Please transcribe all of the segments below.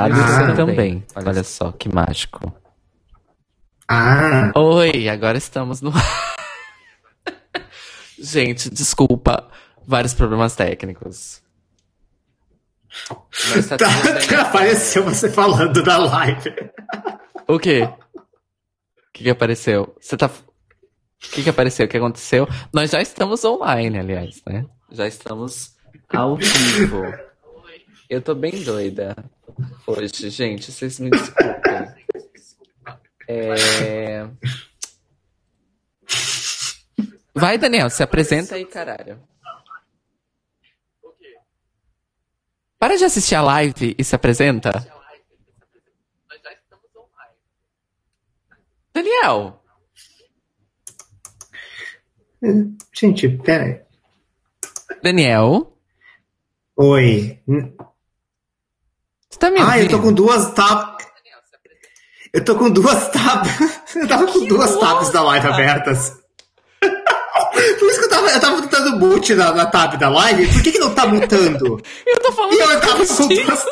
microfone tá liberado, e o seu também. Olha só, que mágico. Ah, Oi, agora estamos no. Gente, desculpa, vários problemas técnicos. Mas tá tá, apareceu você falando da live. O quê? O que, que apareceu? Você tá. O que, que apareceu? O que aconteceu? Nós já estamos online, aliás, né? Já estamos ao vivo. Eu tô bem doida hoje, gente. Vocês me desculpem. É... Vai, Daniel, se apresenta aí, caralho. Para de assistir a live e se apresenta. Daniel, Gente, pera aí. Daniel, Oi. Tá me ouvindo? Ah, eu tô com duas tabs. Eu tô com duas tabs. Eu tava com Que duas tabs da live abertas. Por isso que eu tava, eu tava tentando mute na, na tab da live. Por que, que não tá mutando? Eu tô falando E eu tava com contigo. duas.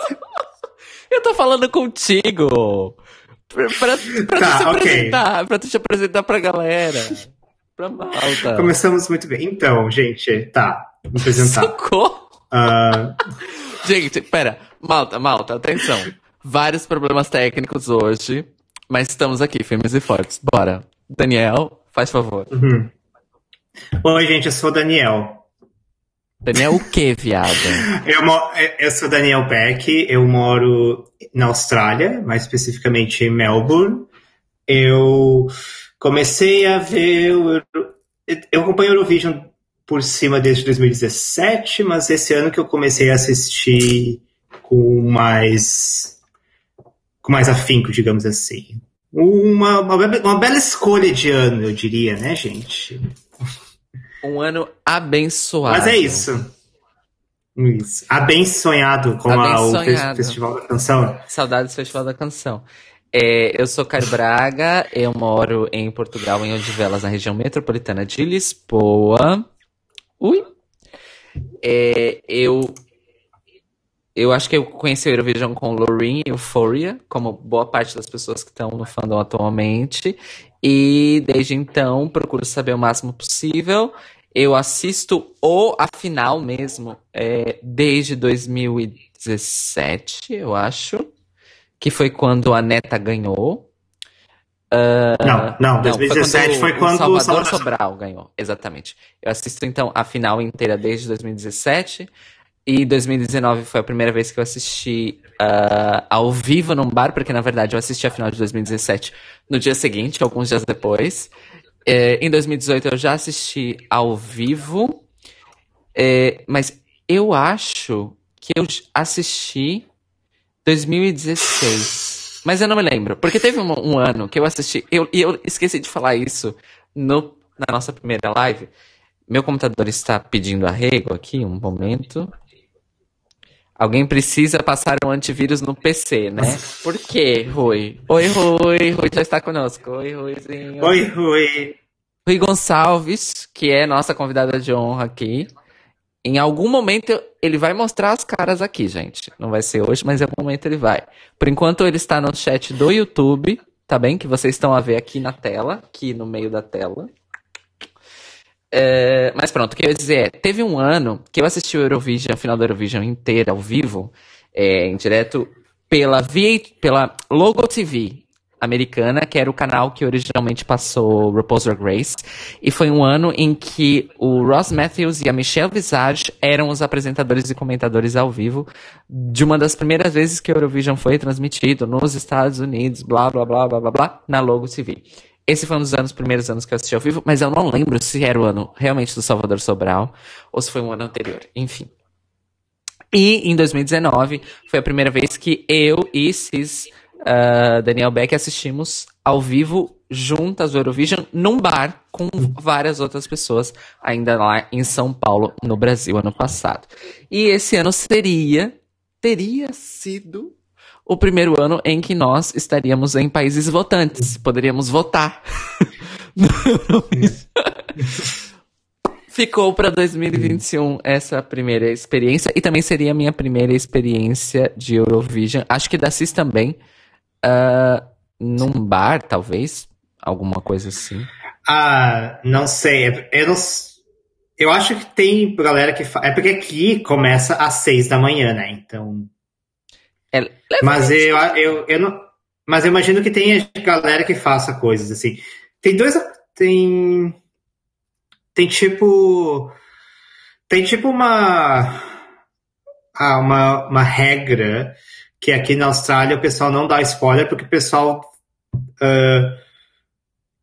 Eu tô falando contigo. Pra, pra, pra Tá, tu se ok. apresentar, pra tu te apresentar pra galera. Pra malta. Começamos muito bem. Então, gente, tá. Vou apresentar. Socorro. Ah, Gente, pera. Malta, malta, atenção. Vários problemas técnicos hoje, mas estamos aqui, firmes e fortes. Bora. Daniel, faz favor. uhum. Oi, gente, eu sou o Daniel. Daniel, o que, viado? Eu, mo- eu sou Daniel Beck, eu moro na Austrália, mais especificamente em Melbourne. Eu comecei a ver. o Eu acompanho o Eurovision por cima desde 2017, mas esse ano que eu comecei a assistir com mais. com mais afinco, digamos assim. Uma, uma, uma bela escolha de ano, eu diria, né, gente? Um ano abençoado. Mas é isso. Isso. Abençonhado com a- o Festival da Canção. Saudades do Festival da Canção. É, eu sou Caio Braga, eu moro em Portugal, em Odivelas, na região metropolitana de Lisboa. Ui! É, eu, eu acho que eu conheci o Eurovision com Loreen e Euphoria, como boa parte das pessoas que estão no fandom atualmente. E desde então procuro saber o máximo possível. Eu assisto o a final mesmo é, desde 2017, eu acho. Que foi quando a Neta ganhou. não, não, Não, 2017 foi quando, o Salvador, Salvador Sobral ganhou, exatamente. Eu assisto então a final inteira desde 2017 e 2019 foi a primeira vez que eu assisti ah, ao vivo num bar, porque na verdade eu assisti a final de 2017 no dia seguinte, alguns dias depois. É, em 2018 eu já assisti ao vivo, é, mas eu acho que eu assisti 2016. Mas eu não me lembro. Porque teve um, um ano que eu assisti. Eu, e eu esqueci de falar isso no, na nossa primeira live. Meu computador está pedindo arrego aqui, um momento. Alguém precisa passar um antivírus no PC, né? Por quê, Rui? Oi, Rui. Rui já está conosco. Oi, Ruizinho. Oi, Rui. Rui Gonçalves, que é nossa convidada de honra aqui. Em algum momento ele vai mostrar as caras aqui, gente. Não vai ser hoje, mas em algum momento ele vai. Por enquanto ele está no chat do YouTube, tá bem? Que vocês estão a ver aqui na tela, aqui no meio da tela. É, mas pronto, o que eu ia dizer é, teve um ano que eu assisti o Eurovision, a final do Eurovision inteira, ao vivo, é, em direto, pela, VH, pela Logo TV americana, que era o canal que originalmente passou RuPaul's Drag Race. E foi um ano em que o Ross Matthews e a Michelle Visage eram os apresentadores e comentadores ao vivo de uma das primeiras vezes que o Eurovision foi transmitido nos Estados Unidos, blá, blá, blá, blá, blá, blá, na Logo TV. Esse foi um dos anos, primeiros anos que eu assisti ao vivo, mas eu não lembro se era o ano realmente do Salvador Sobral ou se foi um ano anterior. Enfim. E em 2019 foi a primeira vez que eu e Cis uh, Daniel Beck assistimos ao vivo juntas do Eurovision num bar com várias outras pessoas ainda lá em São Paulo, no Brasil, ano passado. E esse ano seria, teria sido o primeiro ano em que nós estaríamos em países votantes. Poderíamos votar. Ficou pra 2021 essa primeira experiência. E também seria a minha primeira experiência de Eurovision. Acho que da CIS também. Uh, num bar, talvez. Alguma coisa assim. Ah, não sei. Eu não. Eu acho que tem galera que. Fa... É porque aqui começa às seis da manhã, né? Então. É, mas eu, eu, eu não. Mas eu imagino que tem galera que faça coisas assim. Tem dois. Tem. Tem tipo. Tem tipo uma. Ah, uma, uma regra que aqui na Austrália o pessoal não dá spoiler porque o pessoal. Uh,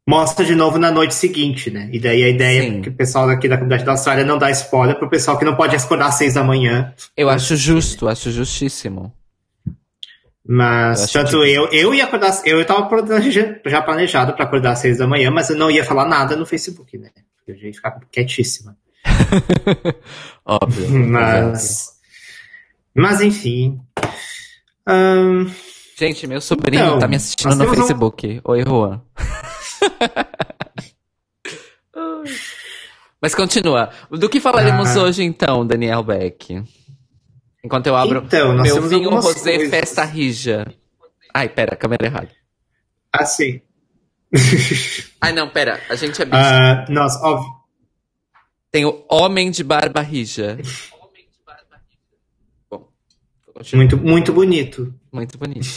mostra de novo na noite seguinte, né? E daí a ideia Sim. é que o pessoal aqui da comunidade da Austrália não dá spoiler pro pessoal que não pode acordar às seis da manhã. Eu acho justo, acho justíssimo. Mas, eu tanto eu, eu ia acordar, eu tava já planejado para acordar às seis da manhã, mas eu não ia falar nada no Facebook, né? Eu já ia ficar quietíssima. Óbvio. Mas, mas enfim. Um, Gente, meu sobrinho então, tá me assistindo no Facebook. Um... Oi, Juan. Mas continua. Do que falaremos ah. hoje então, Daniel Beck? Enquanto eu abro então, nós meu vinho rosé coisas. festa rija. Ai, pera, câmera errada. Ah, sim. Ai, não, pera, a gente é bicho. Uh, nós, óbvio. Tem o Homem de Barba Rija. Bom, muito, muito bonito. Muito bonito.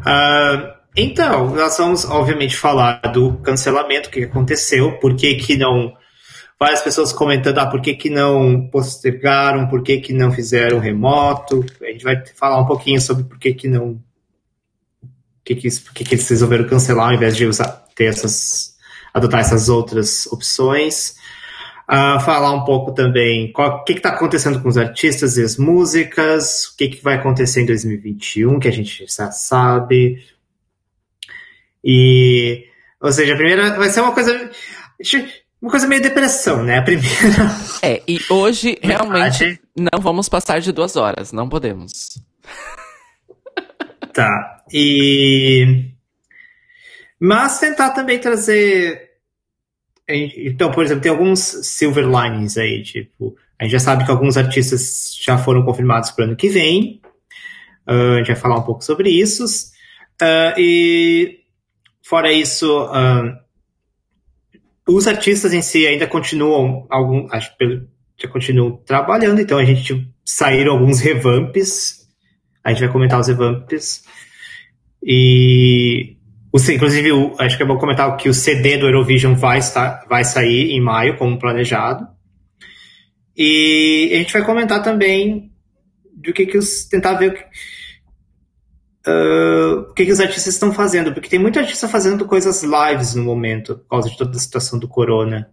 Uh, então, nós vamos, obviamente, falar do cancelamento, o que aconteceu, por que, que não. Várias pessoas comentando, ah, por que, que não postergaram, por que, que não fizeram remoto. A gente vai falar um pouquinho sobre por que, que não. Por que, que, por que, que eles resolveram cancelar ao invés de usar, ter essas. adotar essas outras opções. Uh, falar um pouco também o que está acontecendo com os artistas e as músicas, o que, que vai acontecer em 2021, que a gente já sabe, e, ou seja, a primeira vai ser uma coisa. Uma coisa meio depressão, né? A primeira. É, e hoje realmente não vamos passar de duas horas, não podemos. Tá. E. Mas tentar também trazer. Então, por exemplo, tem alguns silver linings aí, tipo, a gente já sabe que alguns artistas já foram confirmados para o ano que vem. Uh, a gente vai falar um pouco sobre isso. Uh, e Fora isso, um, os artistas em si ainda continuam, algum, acho já continuam trabalhando, então a gente saíram alguns revamps, a gente vai comentar os revamps, e inclusive acho que é bom comentar que o CD do Eurovision vai, estar, vai sair em maio, como planejado, e a gente vai comentar também do que, que os tentar ver uh, o que, que, os artistas estão fazendo, porque tem muita artista fazendo coisas lives no momento, por causa de toda a situação do corona.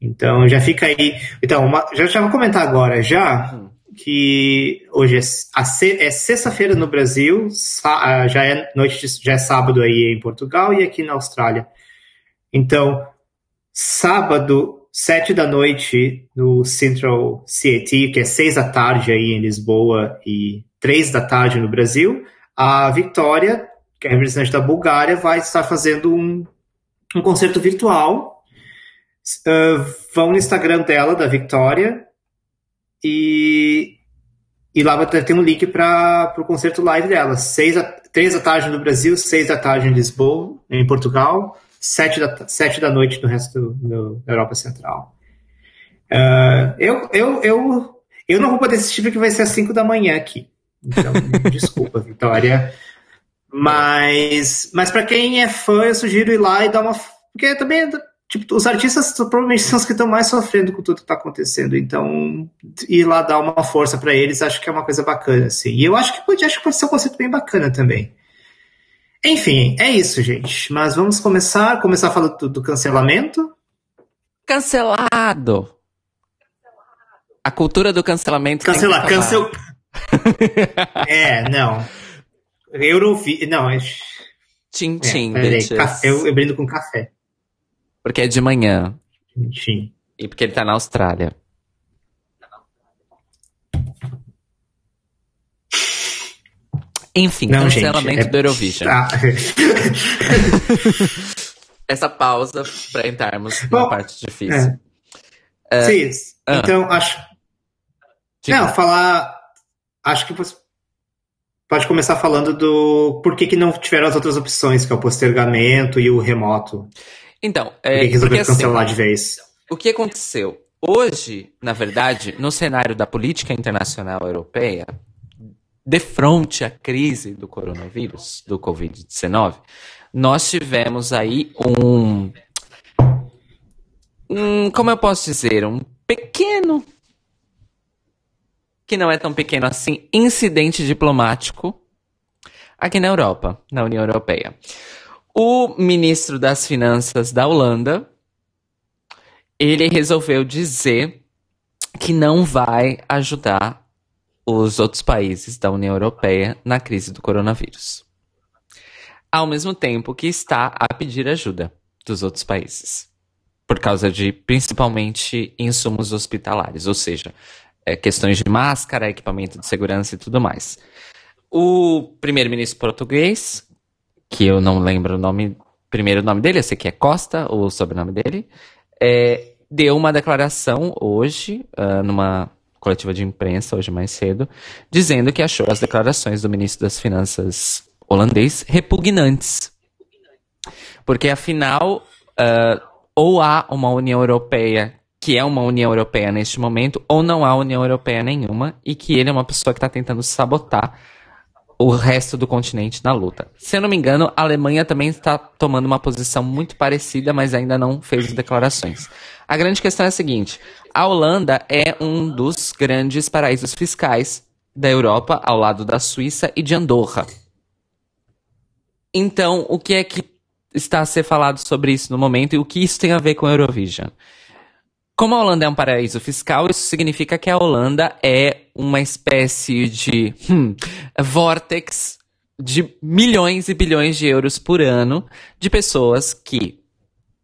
Então já fica aí. Então, uma, já, já vou comentar agora já que hoje é, é sexta-feira no Brasil, ah, já é noite, já é sábado aí em Portugal e aqui na Austrália. Então, sábado, sete da noite no Central CAT, que é seis da tarde aí em Lisboa e três da tarde no Brasil a Victoria, que é representante da Bulgária, vai estar fazendo um, um concerto virtual. Uh, vão no Instagram dela, da Victoria, e, e lá vai ter um link para o concerto live dela. Seis a, três da tarde no Brasil, seis da tarde em Lisboa, em Portugal, sete da, sete da noite no resto da Europa Central. Uh, eu, eu, eu, eu não vou poder assistir porque vai ser às cinco da manhã aqui. Então, desculpa, Vitória. Mas, mas para quem é fã, eu sugiro ir lá e dar uma. Porque também, tipo, os artistas provavelmente são os que estão mais sofrendo com tudo que está acontecendo. Então, ir lá dar uma força para eles, acho que é uma coisa bacana, assim. E eu acho que pode, acho que pode ser um conceito bem bacana também. Enfim, é isso, gente. Mas vamos começar, começar falando do, do cancelamento. Cancelado. A cultura do cancelamento. Cancelar, cancel. é, não. Eurovi... Não, é... Tchim, tchim, é, eu, eu brindo com café. Porque é de manhã. Tchim. E porque ele tá na Austrália. Enfim, Não, cancelamento gente, é... do Eurovision. Ah. essa pausa para entrarmos Bom, na parte difícil. É. Uh, Sim, uh, então acho. Diga. Não, falar. Acho que você pode começar falando do por que, que não tiveram as outras opções, que é o postergamento e o remoto. Então, é, por que resolveram cancelar assim, de vez? O que aconteceu? Hoje, na verdade, no cenário da política internacional europeia, de frente à crise do coronavírus, do Covid-19, nós tivemos aí um, um. Como eu posso dizer? Um pequeno. Que não é tão pequeno assim, incidente diplomático aqui na Europa, na União Europeia. O ministro das Finanças da Holanda ele resolveu dizer que não vai ajudar os outros países da União Europeia na crise do coronavírus. Ao mesmo tempo que está a pedir ajuda dos outros países, por causa de principalmente insumos hospitalares, ou seja, é, questões de máscara, equipamento de segurança e tudo mais. O primeiro-ministro português, que eu não lembro o nome, primeiro nome dele, eu sei que é Costa, o sobrenome dele, é, deu uma declaração hoje, uh, numa coletiva de imprensa, hoje mais cedo, dizendo que achou as declarações do ministro das Finanças holandês repugnantes. Porque, afinal, uh, ou há uma União Europeia que é uma União Europeia neste momento, ou não há União Europeia nenhuma, e que ele é uma pessoa que está tentando sabotar o resto do continente na luta. Se eu não me engano, a Alemanha também está tomando uma posição muito parecida, mas ainda não fez declarações. A grande questão é a seguinte: a Holanda é um dos grandes paraísos fiscais da Europa, ao lado da Suíça e de Andorra. Então, o que é que está a ser falado sobre isso no momento e o que isso tem a ver com a Eurovision? Como a Holanda é um paraíso fiscal, isso significa que a Holanda é uma espécie de hum, vórtex de milhões e bilhões de euros por ano de pessoas que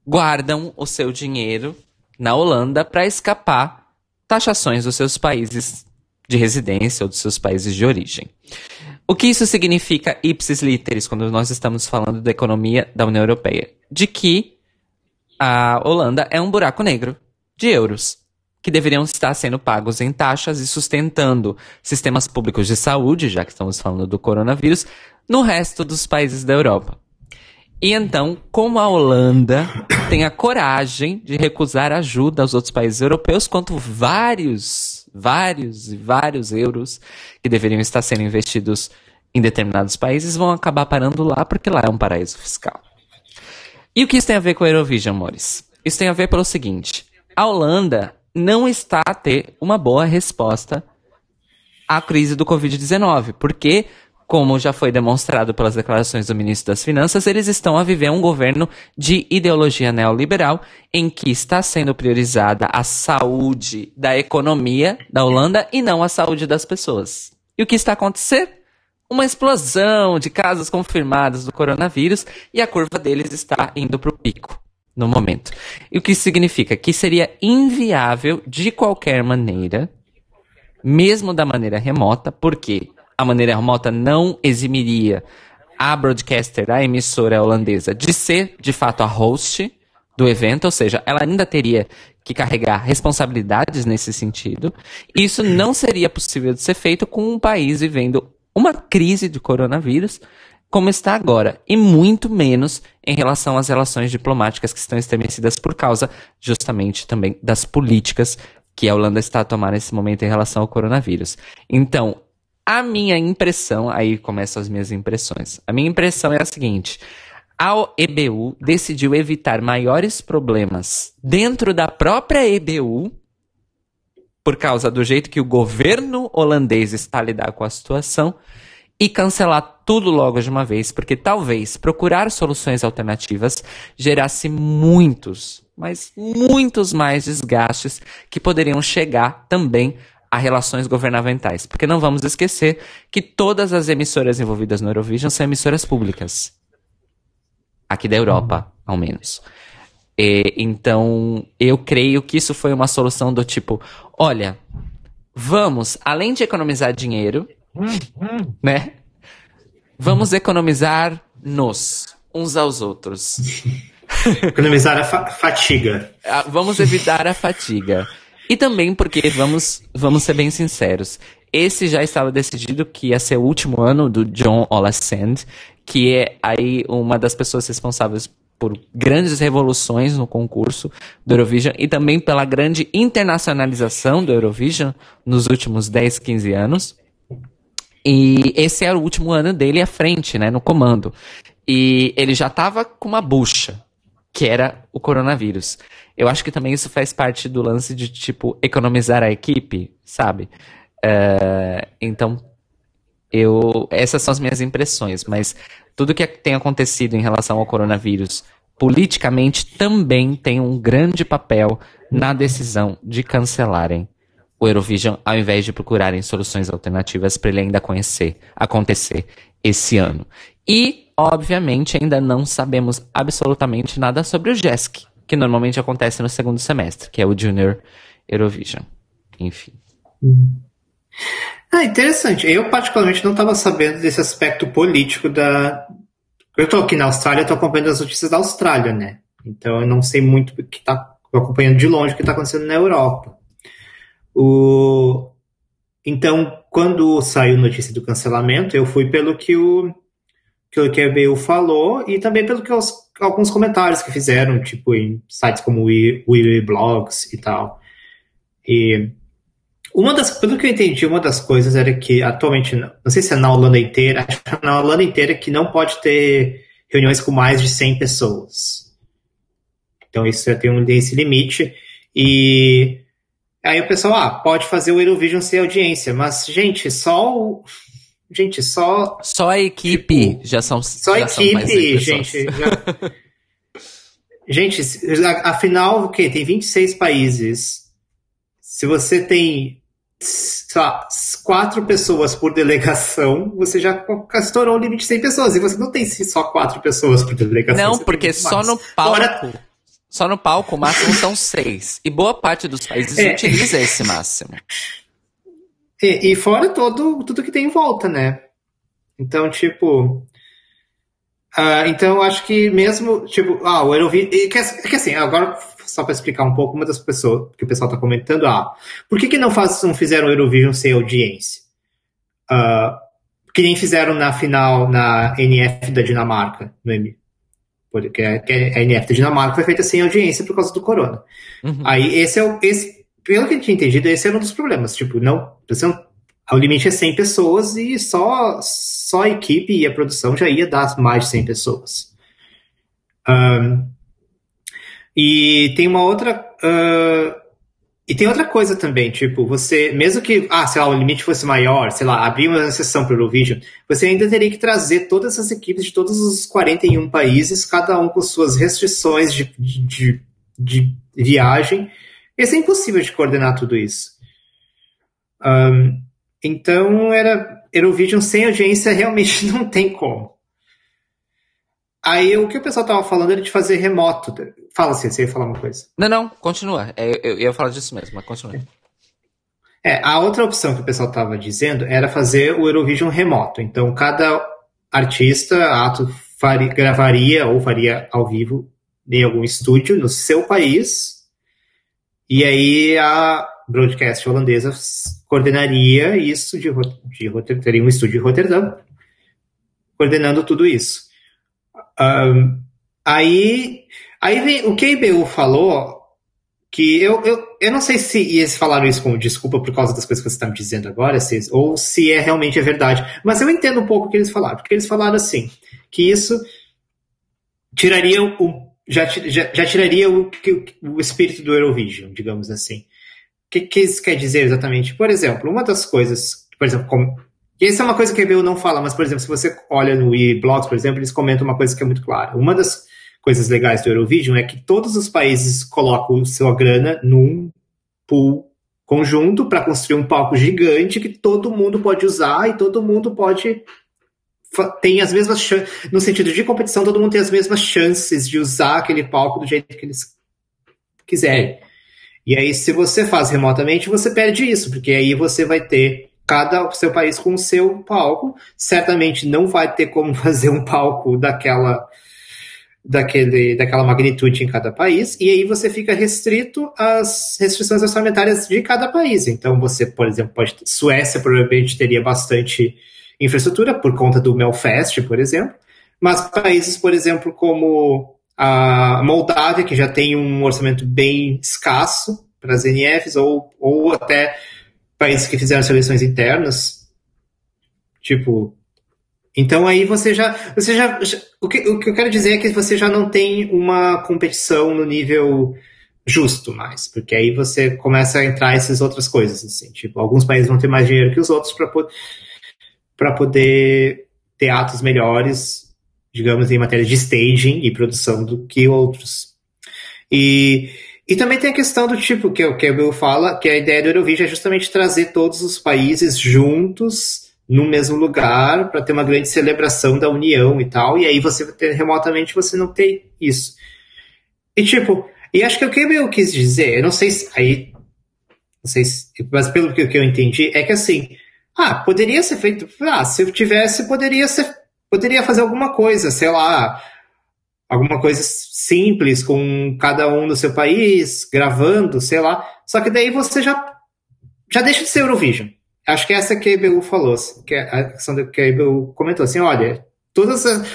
guardam o seu dinheiro na Holanda para escapar taxações dos seus países de residência ou dos seus países de origem. O que isso significa ipsis literis quando nós estamos falando da economia da União Europeia? De que a Holanda é um buraco negro de euros, que deveriam estar sendo pagos em taxas e sustentando sistemas públicos de saúde, já que estamos falando do coronavírus, no resto dos países da Europa. E então, como a Holanda tem a coragem de recusar ajuda aos outros países europeus, quanto vários, vários e vários euros que deveriam estar sendo investidos em determinados países vão acabar parando lá, porque lá é um paraíso fiscal. E o que isso tem a ver com a Eurovision, amores? Isso tem a ver pelo seguinte: a Holanda não está a ter uma boa resposta à crise do Covid-19, porque, como já foi demonstrado pelas declarações do ministro das Finanças, eles estão a viver um governo de ideologia neoliberal em que está sendo priorizada a saúde da economia da Holanda e não a saúde das pessoas. E o que está acontecendo? Uma explosão de casos confirmados do coronavírus e a curva deles está indo para o pico no momento. E o que isso significa? Que seria inviável de qualquer maneira, mesmo da maneira remota, porque a maneira remota não eximiria a broadcaster, a emissora holandesa, de ser de fato a host do evento, ou seja, ela ainda teria que carregar responsabilidades nesse sentido. Isso não seria possível de ser feito com um país vivendo uma crise de coronavírus como está agora, e muito menos em relação às relações diplomáticas que estão estremecidas por causa justamente também das políticas que a Holanda está a tomar nesse momento em relação ao coronavírus. Então, a minha impressão, aí começam as minhas impressões. A minha impressão é a seguinte: a EBU decidiu evitar maiores problemas dentro da própria EBU por causa do jeito que o governo holandês está a lidar com a situação e cancelar tudo logo de uma vez, porque talvez procurar soluções alternativas gerasse muitos, mas muitos mais desgastes que poderiam chegar também a relações governamentais. Porque não vamos esquecer que todas as emissoras envolvidas no Eurovision são emissoras públicas. Aqui da Europa, ao menos. E, então, eu creio que isso foi uma solução do tipo: olha, vamos, além de economizar dinheiro, né? Vamos economizar nos uns aos outros. Economizar a fa fatiga. Ah, vamos evitar a fatiga. E também porque, vamos, vamos ser bem sinceros, esse já estava decidido que ia ser o último ano do John Olasand, que é aí uma das pessoas responsáveis por grandes revoluções no concurso do Eurovision e também pela grande internacionalização do Eurovision nos últimos 10, 15 anos. E esse era o último ano dele à frente, né, no comando. E ele já estava com uma bucha, que era o coronavírus. Eu acho que também isso faz parte do lance de, tipo, economizar a equipe, sabe? Uh, então, eu. Essas são as minhas impressões, mas tudo que tem acontecido em relação ao coronavírus politicamente também tem um grande papel na decisão de cancelarem o Eurovision ao invés de procurarem soluções alternativas para ele ainda conhecer, acontecer esse ano. E, obviamente, ainda não sabemos absolutamente nada sobre o JESC, que normalmente acontece no segundo semestre, que é o Junior Eurovision. Enfim. Ah, interessante. Eu, particularmente, não estava sabendo desse aspecto político da. Eu estou aqui na Austrália, estou acompanhando as notícias da Austrália, né? Então eu não sei muito o que está. acompanhando de longe o que está acontecendo na Europa. O... Então, quando saiu notícia do cancelamento, eu fui pelo que o que o QBU falou e também pelo que os, alguns comentários que fizeram, tipo em sites como o Blogs e tal. E uma das, pelo que eu entendi, uma das coisas era que atualmente, não sei se é na Holanda inteira, acho que é na Holanda inteira que não pode ter reuniões com mais de 100 pessoas. Então isso já tem um esse limite. E aí o pessoal, ah, pode fazer o Eurovision sem audiência, mas gente, só o gente, só só a equipe tipo, já são só já a equipe, gente. Já... gente, afinal, o que? Tem 26 países. Se você tem lá, quatro pessoas por delegação, você já estourou o limite de 100 pessoas. E você não tem só quatro pessoas por delegação. Não, porque só no palco. Fora... Só no palco o máximo são seis. E boa parte dos países é. utiliza esse máximo. E, e, fora todo, tudo que tem em volta, né? Então, tipo. Uh, então, acho que mesmo, tipo, ah, o Eurovision. Que, que assim, agora só para explicar um pouco, uma das pessoas que o pessoal está comentando, ah, por que, que não, faz, não fizeram o Eurovision sem audiência? Uh, que nem fizeram na final na NF da Dinamarca, no. Porque a NF da Dinamarca foi feita sem audiência por causa do corona. Uhum. Aí esse é o. Esse, pelo que eu tinha entendido, esse era um dos problemas. Tipo, não. Você não o limite é 100 pessoas e só, só a equipe e a produção já ia dar mais de 100 pessoas. Um, e tem uma outra. Uh, e tem outra coisa também, tipo, você, mesmo que, ah, sei lá, o limite fosse maior, sei lá, abrir uma exceção para o Eurovision, você ainda teria que trazer todas as equipes de todos os 41 países, cada um com suas restrições de, de, de viagem. Ia ser impossível de coordenar tudo isso. Um, então, era Eurovision sem audiência realmente não tem como. Aí o que o pessoal tava falando era de fazer remoto. Fala assim, você ia falar uma coisa. Não, não, continua. É, eu, eu ia falar disso mesmo, mas continua. É, a outra opção que o pessoal tava dizendo era fazer o Eurovision remoto. Então, cada artista, ato, faria, gravaria ou faria ao vivo em algum estúdio no seu país. E aí a broadcast holandesa coordenaria isso de, de teria um estúdio de Rotterdam coordenando tudo isso. Um, aí, aí o que a IBU falou, que eu, eu, eu não sei se eles falaram isso como desculpa por causa das coisas que você está me dizendo agora, se, ou se é realmente a verdade. Mas eu entendo um pouco o que eles falaram, porque eles falaram assim, que isso tiraria o. Já, já, já tiraria o, o espírito do Eurovision, digamos assim. O que, que isso quer dizer exatamente? Por exemplo, uma das coisas, por exemplo, como, e isso é uma coisa que a EBU não fala, mas, por exemplo, se você olha no e-blogs, por exemplo, eles comentam uma coisa que é muito clara. Uma das coisas legais do Eurovision é que todos os países colocam sua grana num pool conjunto para construir um palco gigante que todo mundo pode usar e todo mundo pode tem as mesmas no sentido de competição, todo mundo tem as mesmas chances de usar aquele palco do jeito que eles quiserem. E aí, se você faz remotamente, você perde isso, porque aí você vai ter cada seu país com o seu palco. Certamente não vai ter como fazer um palco daquela daquele, daquela magnitude em cada país, e aí você fica restrito às restrições orçamentárias de cada país. Então, você, por exemplo, pode. Suécia provavelmente teria bastante infraestrutura por conta do Melfest, por exemplo, mas países, por exemplo, como a Moldávia, que já tem um orçamento bem escasso para as NFs, ou, ou até países que fizeram seleções internas, tipo então aí você já. Você já, o, que, o que eu quero dizer é que você já não tem uma competição no nível justo mais, porque aí você começa a entrar essas outras coisas, assim, tipo, alguns países vão ter mais dinheiro que os outros para poder ter atos melhores, digamos, em matéria de staging e produção do que outros. E, e também tem a questão do tipo, que, que o Bill fala, que a ideia do Eurovision é justamente trazer todos os países juntos no mesmo lugar para ter uma grande celebração da união e tal, e aí você ter, remotamente você não tem isso. E tipo, e acho que o que eu quis dizer, eu não sei se aí não sei se, mas pelo que, eu entendi é que assim, ah, poderia ser feito, ah, se eu tivesse, poderia ser, poderia fazer alguma coisa, sei lá, alguma coisa simples com cada um no seu país, gravando, sei lá. Só que daí você já já deixa de ser Eurovision. Acho que essa que a IBU falou, que é a questão que a IBU comentou, assim, olha, todas as,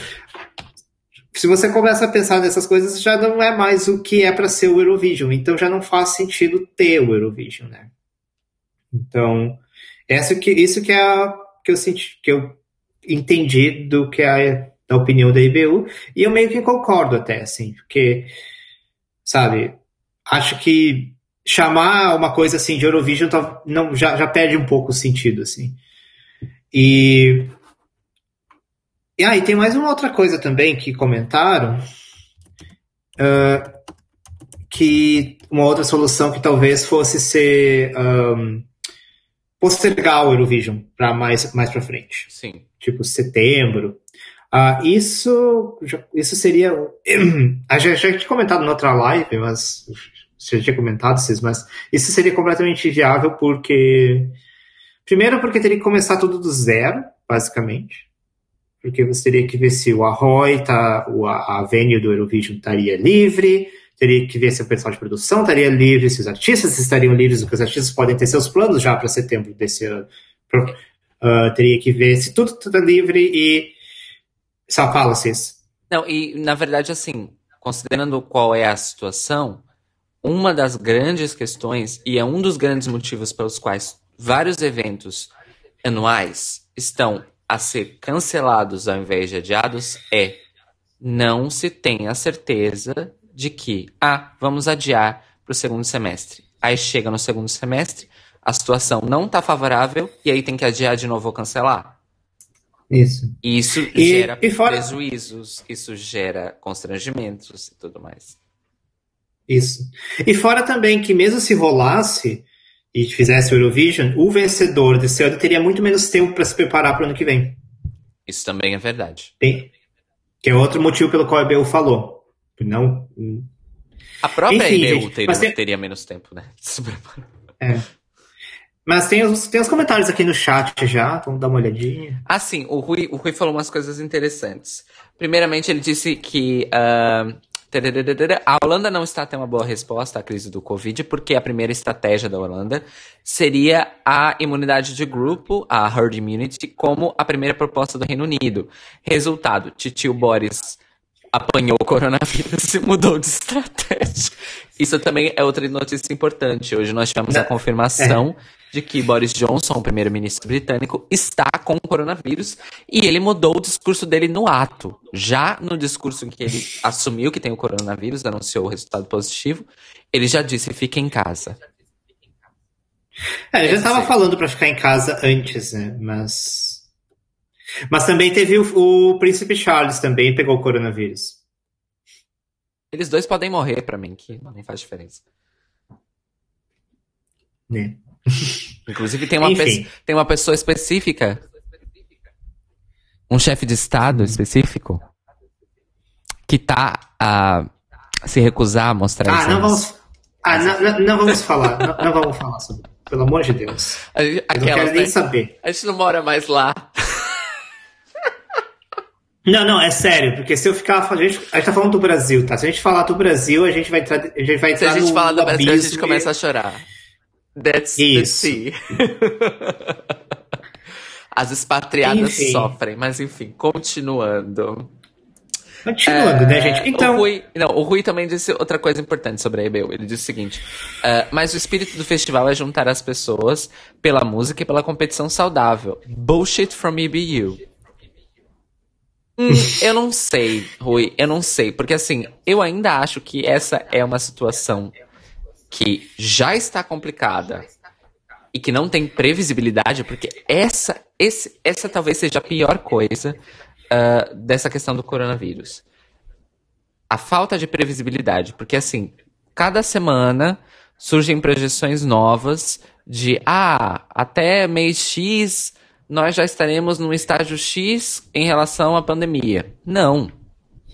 se você começa a pensar nessas coisas, já não é mais o que é para ser o Eurovision. Então já não faz sentido ter o Eurovision, né? Então, essa que, isso que é a, que eu senti, que eu entendi do que é da opinião da IBU, e eu meio que concordo até, assim, porque, sabe, acho que chamar uma coisa assim de Eurovision tá, não, já, já perde um pouco o sentido, assim. E. E aí, ah, tem mais uma outra coisa também que comentaram. Uh, que uma outra solução que talvez fosse ser um, postergar o Eurovision para mais, mais para frente. Sim. Tipo setembro. Uh, isso, isso seria. A gente já tinha comentado na outra live, mas já tinha comentado, Cis, mas isso seria completamente inviável porque. Primeiro, porque teria que começar tudo do zero, basicamente. Porque você teria que ver se o Arroy, tá, a, a venue do Eurovision estaria livre, teria que ver se o pessoal de produção estaria livre, se os artistas estariam livres, porque os artistas podem ter seus planos já para setembro desse ano. Uh, teria que ver se tudo está livre e. Só fala, Cis. Não, e na verdade, assim, considerando qual é a situação, uma das grandes questões, e é um dos grandes motivos pelos quais vários eventos anuais estão a ser cancelados ao invés de adiados, é não se tem a certeza de que, ah, vamos adiar para o segundo semestre. Aí chega no segundo semestre, a situação não está favorável e aí tem que adiar de novo ou cancelar. Isso. E isso e, gera e fora... prejuízos, isso gera constrangimentos e tudo mais. Isso. E fora também que mesmo se rolasse e fizesse o Eurovision, o vencedor desse ano teria muito menos tempo para se preparar para o ano que vem. Isso também é verdade. Tem, que é outro motivo pelo qual a EBU falou. Não. A própria Enfim, EBU teria, tem... teria, menos tempo, né? É. Mas tem os, tem os comentários aqui no chat já, vamos dar uma olhadinha. Ah, sim, o Rui, o Rui falou umas coisas interessantes. Primeiramente, ele disse que uh, a Holanda não está tendo uma boa resposta à crise do Covid, porque a primeira estratégia da Holanda seria a imunidade de grupo, a herd immunity, como a primeira proposta do Reino Unido. Resultado, titio Boris apanhou o coronavírus e mudou de estratégia. Isso também é outra notícia importante. Hoje nós tivemos a confirmação é de que Boris Johnson, o primeiro-ministro britânico, está com o coronavírus e ele mudou o discurso dele no ato. Já no discurso em que ele assumiu que tem o coronavírus, anunciou o resultado positivo, ele já disse: fique em casa. É, ele já estava falando para ficar em casa antes, né? Mas. Mas também teve o, o príncipe Charles também pegou o coronavírus. Eles dois podem morrer para mim, que não faz diferença. Né? Inclusive tem uma, tem uma pessoa específica, um chefe de estado específico, que tá a se recusar a mostrar Ah, não vamos, ah não, não, não, vamos falar, não, não, vamos falar sobre, pelo amor de Deus. Aquela, Eu não quero nem saber. A gente não mora mais lá. Não, não, é sério, porque se eu ficar falando. A gente, a gente tá falando do Brasil, tá? Se a gente falar do Brasil, a gente vai entrar. A gente vai entrar Se a gente no, fala do Brasil, a gente começa a chorar. That's Isso. the sea. As expatriadas Enfim. sofrem, mas enfim, continuando. Continuando, né, gente? Então. O Rui, não, o Rui também disse outra coisa importante sobre a EBU. Ele disse o seguinte: ah, mas o espírito do festival é juntar as pessoas pela música e pela competição saudável. Bullshit from EBU. Hum, eu não sei, Rui, eu não sei. Porque assim, eu ainda acho que essa é uma situação que já está complicada e que não tem previsibilidade, porque essa, esse, essa talvez seja a pior coisa ah, dessa questão do coronavírus. A falta de previsibilidade, porque assim, cada semana surgem projeções novas de ah, até mês X nós já estaremos no estágio X em relação à pandemia. Não.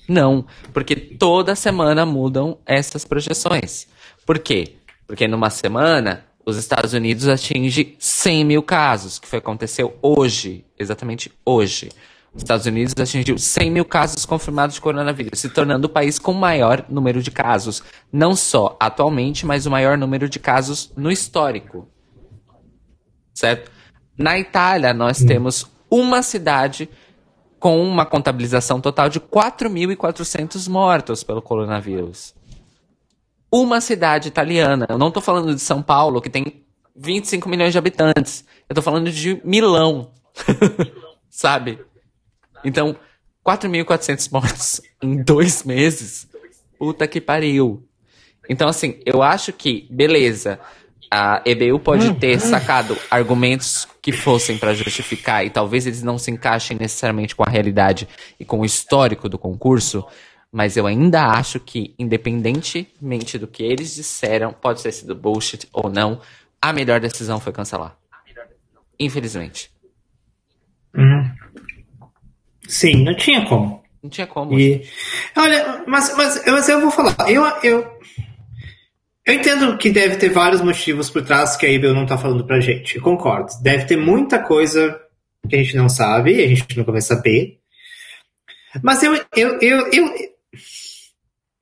Não, porque toda semana mudam essas projeções. Por quê? Porque numa semana os Estados Unidos atinge 100 mil casos, que foi aconteceu hoje, exatamente hoje. Os Estados Unidos atingiu 100 mil casos confirmados de coronavírus, se tornando o país com maior número de casos, não só atualmente, mas o maior número de casos no histórico. Certo? Na Itália, nós temos uma cidade com uma contabilização total de 4.400 mortos pelo coronavírus. Uma cidade italiana. Eu não estou falando de São Paulo, que tem 25 milhões de habitantes. Eu estou falando de Milão. Sabe? Então, 4.400 mortos em dois meses. Puta que pariu. Então, assim, eu acho que, beleza, a EBU pode ter sacado argumentos que fossem para justificar e talvez eles não se encaixem necessariamente com a realidade e com o histórico do concurso, mas eu ainda acho que, independentemente do que eles disseram, pode ter sido bullshit ou não, a melhor decisão foi cancelar. Infelizmente. Hum. Sim, não tinha como. Não tinha como. E, olha, mas, mas, mas eu vou falar. Eu, eu, eu entendo que deve ter vários motivos por trás que a IBEL não tá falando pra gente. Eu concordo. Deve ter muita coisa que a gente não sabe, e a gente nunca vai saber. Mas eu, eu, eu, eu,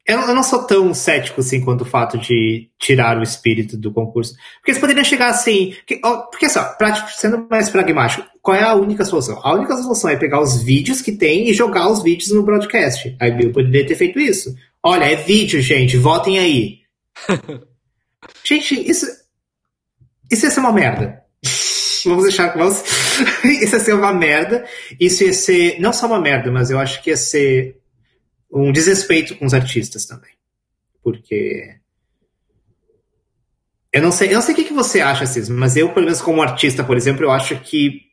eu, eu não sou tão cético assim quanto o fato de tirar o espírito do concurso. Porque eles poderiam chegar assim. Que, ó, porque assim, ó, pra- sendo mais pragmático, qual é a única solução? A única solução é pegar os vídeos que tem e jogar os vídeos no broadcast. A IBU poderia ter feito isso. Olha, é vídeo, gente, votem aí. gente, isso. Isso ia ser uma merda. Vamos deixar. Vamos, isso ia ser uma merda. Isso ia ser não só uma merda, mas eu acho que ia ser um desrespeito com os artistas também. Porque. Eu não sei, eu não sei o que, que você acha, Cisma, mas eu, pelo menos como artista, por exemplo, eu acho que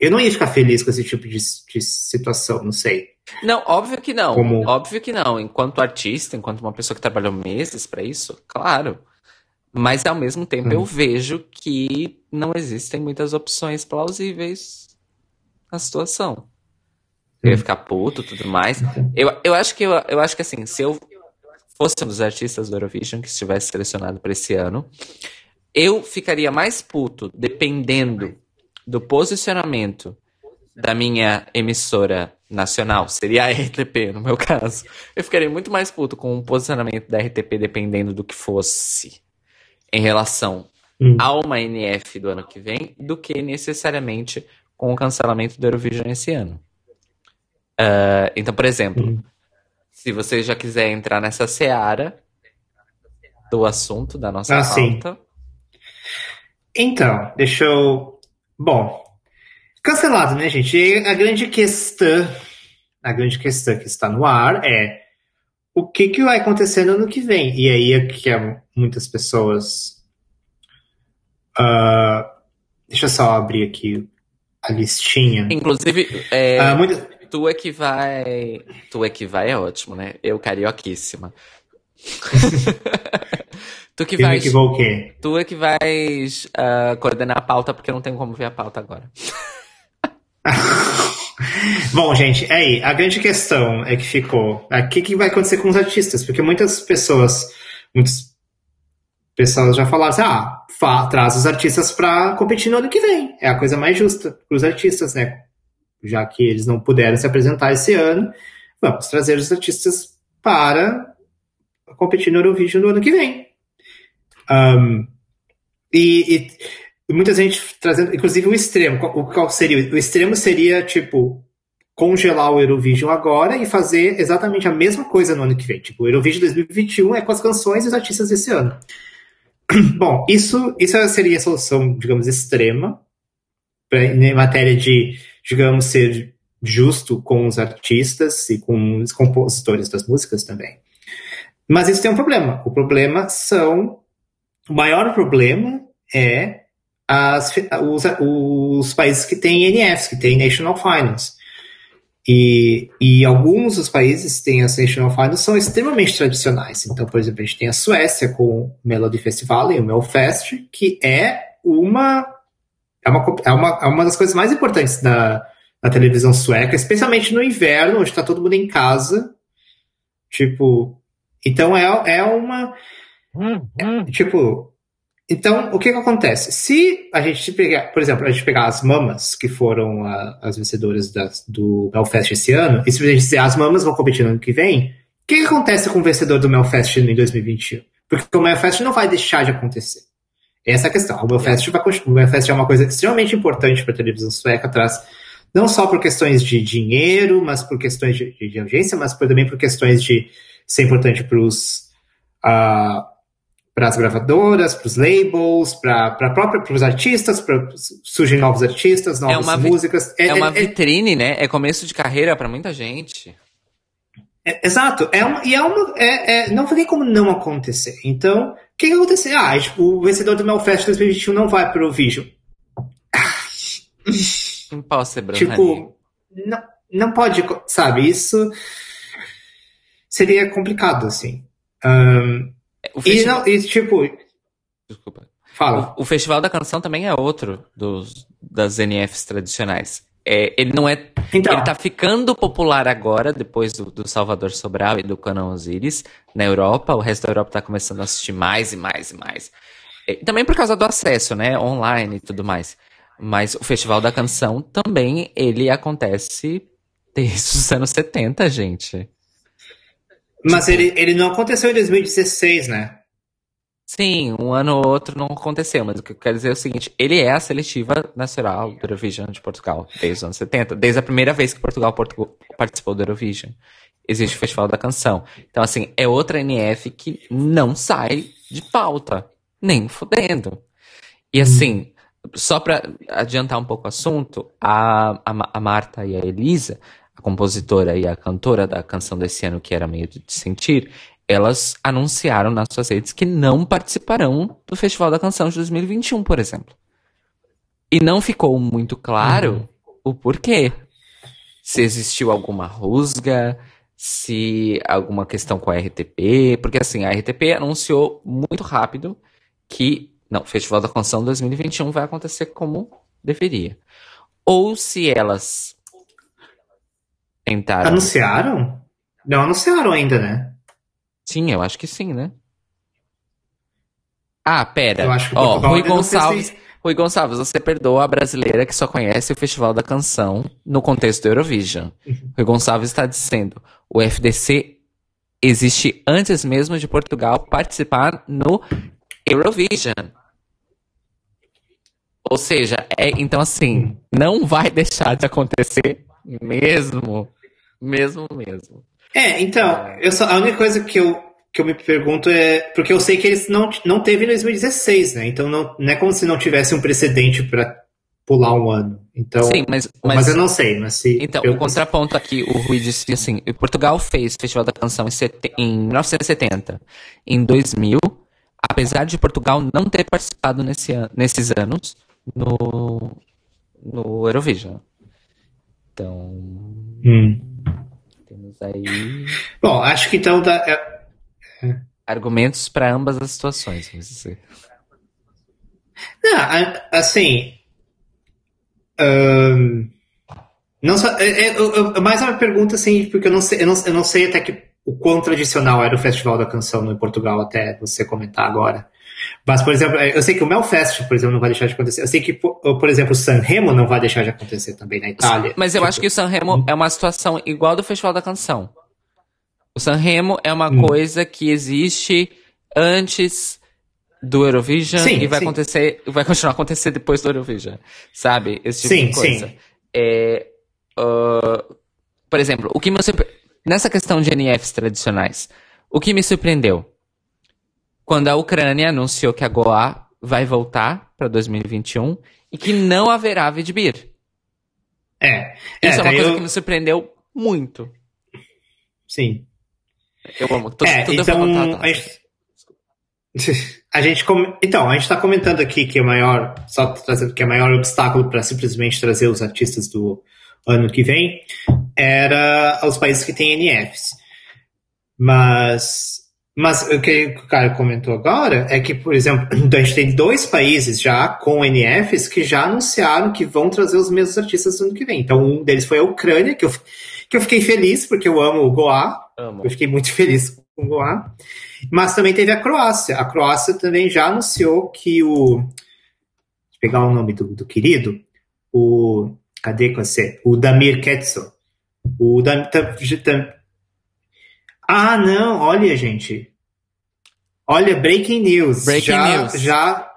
eu não ia ficar feliz com esse tipo de, de situação, não sei. Não, óbvio que não. Como- Óbvio que não. Enquanto artista, enquanto uma pessoa que trabalhou meses pra isso, claro. Mas ao mesmo tempo Hum. eu vejo que não existem muitas opções plausíveis na situação. Eu ia Hum. ficar puto e tudo mais. Eu, eu acho que eu, eu acho que assim, se eu fosse um dos artistas do Eurovision que estivesse selecionado para esse ano, eu ficaria mais puto dependendo do posicionamento da minha emissora nacional, seria a RTP no meu caso. Eu ficaria muito mais puto com o posicionamento da RTP dependendo do que fosse em relação Hum. a uma NF do ano que vem do que necessariamente com o cancelamento do Eurovision esse ano. Ah, então, por exemplo, Hum. se você já quiser entrar nessa seara do assunto da nossa Ah, sim. pauta, Então, deixa eu. Bom, cancelado, né, gente? E a grande questão, a grande questão que está no ar é o que, que vai acontecer no ano que vem. E aí é que é muitas pessoas. ah, deixa eu só abrir aqui a listinha. inclusive, é, Ah, muitas- tu é que vai. Tu é que vai é ótimo, né? Eu carioquíssima. tu que me vais. equivoquei. Tu é que vais ah, coordenar a pauta, porque eu não tenho como ver a pauta agora. Bom, gente, é aí, a grande questão é que ficou. O que, que vai acontecer com os artistas? Porque muitas pessoas, muitas pessoas já falaram assim, ah, traz os artistas pra competir no ano que vem. É a coisa mais justa pros artistas, né? Já que eles não puderam se apresentar esse ano, vamos trazer os artistas para competir no Eurovision do ano que vem. Um, e, e, muita gente trazendo, inclusive o extremo. Qual, qual seria? O extremo seria, tipo, congelar o Eurovision agora e fazer exatamente a mesma coisa no ano que vem. Tipo, o Eurovision 2021 é com as canções e os artistas desse ano. Bom, isso, isso seria a solução, digamos, extrema, pra, em matéria de, digamos, ser justo com os artistas e com os compositores das músicas também. Mas isso tem um problema. O problema são. O maior problema é as, os, os países que têm NFs, que têm National Finals. E, e alguns dos países que têm as National Finals são extremamente tradicionais. Então, por exemplo, a gente tem a Suécia com o Melody Festival e o Melfest, que é uma, é uma, é uma, é uma das coisas mais importantes da, da televisão sueca, especialmente no inverno, onde está todo mundo em casa. Tipo, então é, é uma. É, tipo, então o que, que acontece? Se a gente pegar, por exemplo, a gente pegar as mamas, que foram a, as vencedoras das, do Melfest esse ano, e se a gente dizer as mamas vão competir no ano que vem, o que, que acontece com o vencedor do Melfest em 2021? Porque o Melfest não vai deixar de acontecer. Essa é a questão. O Melfest, vai, o Melfest é uma coisa extremamente importante para a televisão sueca, traz não só por questões de dinheiro, mas por questões de, de audiência, mas por, também por questões de ser importante para os uh, para as gravadoras, para os labels, para própria para os artistas, para surgem novos artistas, novas é músicas. É, é uma é, é vitrine, é, né? É começo de carreira para muita gente. É, exato, é uma, e é uma, é, não tem como não acontecer. Então, o que, que aconteceu? Ah, tipo, o vencedor do Melfest 2021 não vai para o Vision. Impossible. Tipo, não, não pode, sabe? Isso seria complicado, assim. Um, festival... e, não, e, tipo. Desculpa. Fala. O, o, Festival da Canção também é outro dos, das NFs tradicionais. É, ele não é. Então. Ele tá ficando popular agora, depois do, do Salvador Sobral e do Canon Osiris, na Europa. O resto da Europa tá começando a assistir mais e mais e mais. E também por causa do acesso, né? Online e tudo mais. Mas o Festival da Canção também, ele acontece desde os anos 70, gente. Mas ele, ele não aconteceu em 2016, né? Sim, um ano ou outro não aconteceu, mas o que eu quero dizer é o seguinte: ele é a seletiva nacional do Eurovision de Portugal, desde os anos 70, desde a primeira vez que Portugal participou do Eurovision. Existe o Festival da Canção. Então, assim, é outra NF que não sai de pauta, nem fodendo. E assim, só para adiantar um pouco o assunto, a, a, a Marta e a Elisa a compositora e a cantora da canção desse ano, que era meio de sentir, elas anunciaram nas suas redes que não participarão do Festival da Canção de 2021, por exemplo. E não ficou muito claro uhum. o porquê. Se existiu alguma rusga, se alguma questão com a RTP, porque assim, a RTP anunciou muito rápido que não, o Festival da Canção 2021 vai acontecer como deveria. Ou se elas Tentaram. Anunciaram? Não anunciaram ainda, né? Sim, eu acho que sim, né? Ah, pera. Eu acho que Ó, Rui Gonçalves. Rui Gonçalves, você perdoa a brasileira que só conhece o Festival da Canção no contexto do Eurovision. Uhum. Rui Gonçalves está dizendo: o FDC existe antes mesmo de Portugal participar no Eurovision. Ou seja, é, então assim, não vai deixar de acontecer mesmo. Mesmo, mesmo. É, então, eu só, a única coisa que eu, que eu me pergunto é. Porque eu sei que eles não, não teve em 2016, né? Então não, não é como se não tivesse um precedente para pular um ano. Então, Sim, mas, mas, mas eu não sei. Mas se então, o contraponto aqui, o Rui disse assim: Portugal fez o Festival da Canção em, sete, em 1970. Em 2000, apesar de Portugal não ter participado nesse an nesses anos no, no Eurovision. Então. Hum. Temos aí. Bom, acho que então. É... Argumentos para ambas as situações, vamos dizer. Não, assim. Um, não só, é, é, mais uma pergunta, assim, porque eu não sei, eu não, eu não sei até que o quão tradicional era o Festival da Canção no Portugal, até você comentar agora. Mas, por exemplo, eu sei que o Melfest, por exemplo, não vai deixar de acontecer. Eu sei que, por exemplo, o Sanremo não vai deixar de acontecer também na Itália. Mas eu tipo... acho que o Sanremo é uma situação igual do Festival da Canção. O Sanremo é uma hum. coisa que existe antes do Eurovision sim, e vai sim. acontecer, vai continuar a acontecer depois do Eurovision, sabe? Esse tipo sim, de coisa. Sim. É, uh, por exemplo, o que me surpre... nessa questão de NFs tradicionais, o que me surpreendeu quando a Ucrânia anunciou que a Goa vai voltar para 2021 e que não haverá Vidbir. É. Isso é, é uma coisa eu... que me surpreendeu muito. Sim. Eu amo. Tô, é, tudo então, a gente, a gente então a gente está comentando aqui que é maior só trazendo que é maior obstáculo para simplesmente trazer os artistas do ano que vem era os países que têm NFs mas mas o que o cara comentou agora é que por exemplo a gente tem dois países já com NFs que já anunciaram que vão trazer os mesmos artistas no ano que vem então um deles foi a Ucrânia que eu que eu fiquei feliz porque eu amo o Goa amo. eu fiquei muito feliz com o Goa mas também teve a Croácia. A Croácia também já anunciou que o. Deixa eu pegar o nome do, do querido. O. Cadê você? O Damir Ketso. O Damir. Ah, não, olha, gente. Olha, breaking news. Breaking já, news. Já.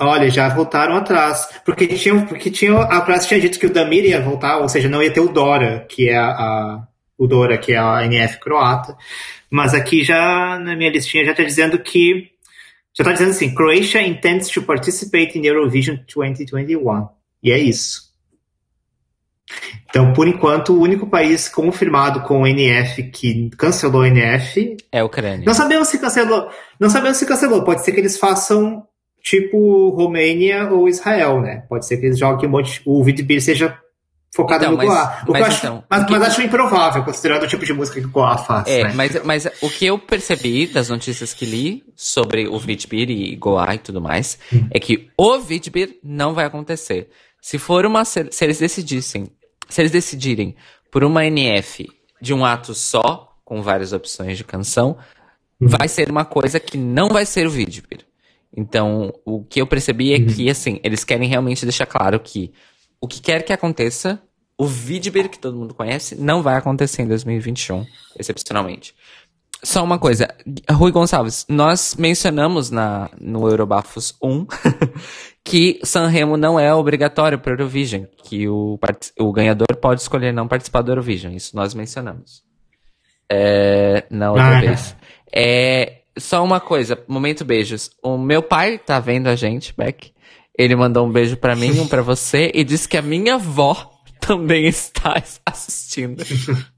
Olha, já voltaram atrás. Porque tinha, porque tinha, a Croácia tinha dito que o Damir ia voltar, ou seja, não ia ter o Dora, que é a, a o Dora, que é a NF croata. Mas aqui já, na minha listinha, já está dizendo que. Já está dizendo assim: Croatia intends to participate in Eurovision 2021. E é isso. Então, por enquanto, o único país confirmado com o NF que cancelou o NF é a Ucrânia. Não sabemos se cancelou. Não sabemos se cancelou. Pode ser que eles façam tipo Romênia ou Israel, né? Pode ser que eles joguem um monte. O Vidbir seja focada então, no mas, Goa. O mas, acho, então, mas, que... mas, acho improvável, considerando o tipo de música que o Goa faz. É, né? mas, mas o que eu percebi das notícias que li sobre o Vitbir e Goa e tudo mais, hum. é que o Vitbir não vai acontecer. Se for uma. Se eles decidissem. Se eles decidirem por uma NF de um ato só, com várias opções de canção, hum. vai ser uma coisa que não vai ser o Vitbir. Então, o que eu percebi é hum. que, assim, eles querem realmente deixar claro que o que quer que aconteça, o Vidber, que todo mundo conhece, não vai acontecer em 2021, excepcionalmente. Só uma coisa, Rui Gonçalves, nós mencionamos na, no Eurobafos 1 que Sanremo não é obrigatório para o Eurovision, que o, o ganhador pode escolher não participar do Eurovision, isso nós mencionamos. É, na outra ah, vez. É, só uma coisa, momento beijos. O meu pai tá vendo a gente, Beck, ele mandou um beijo para mim, um para você, e disse que a minha avó também está assistindo.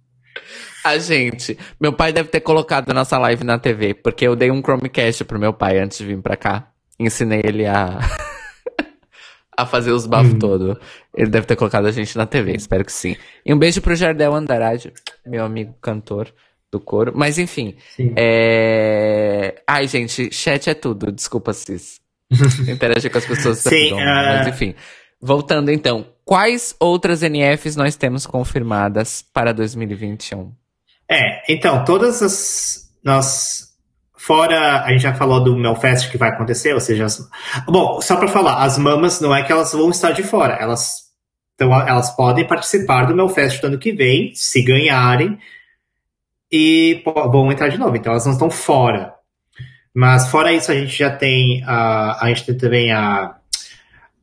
a gente. Meu pai deve ter colocado a nossa live na TV, porque eu dei um Chromecast pro meu pai antes de vir pra cá. Ensinei ele a. a fazer os bafos hum. todo. Ele deve ter colocado a gente na TV, espero que sim. E um beijo pro Jardel Andarade, meu amigo cantor do coro. Mas enfim. É... Ai, gente, chat é tudo. Desculpa, Cis. interagir com as pessoas. Sim, uh... Mas enfim. Voltando então, quais outras NFs nós temos confirmadas para 2021? É, então, todas as. Nós. Fora, a gente já falou do Melfest que vai acontecer, ou seja, as, bom, só para falar, as mamas não é que elas vão estar de fora, elas, então, elas podem participar do Melfest do ano que vem, se ganharem, e vão entrar de novo, então elas não estão fora. Mas fora isso, a gente já tem a, a gente tem também a,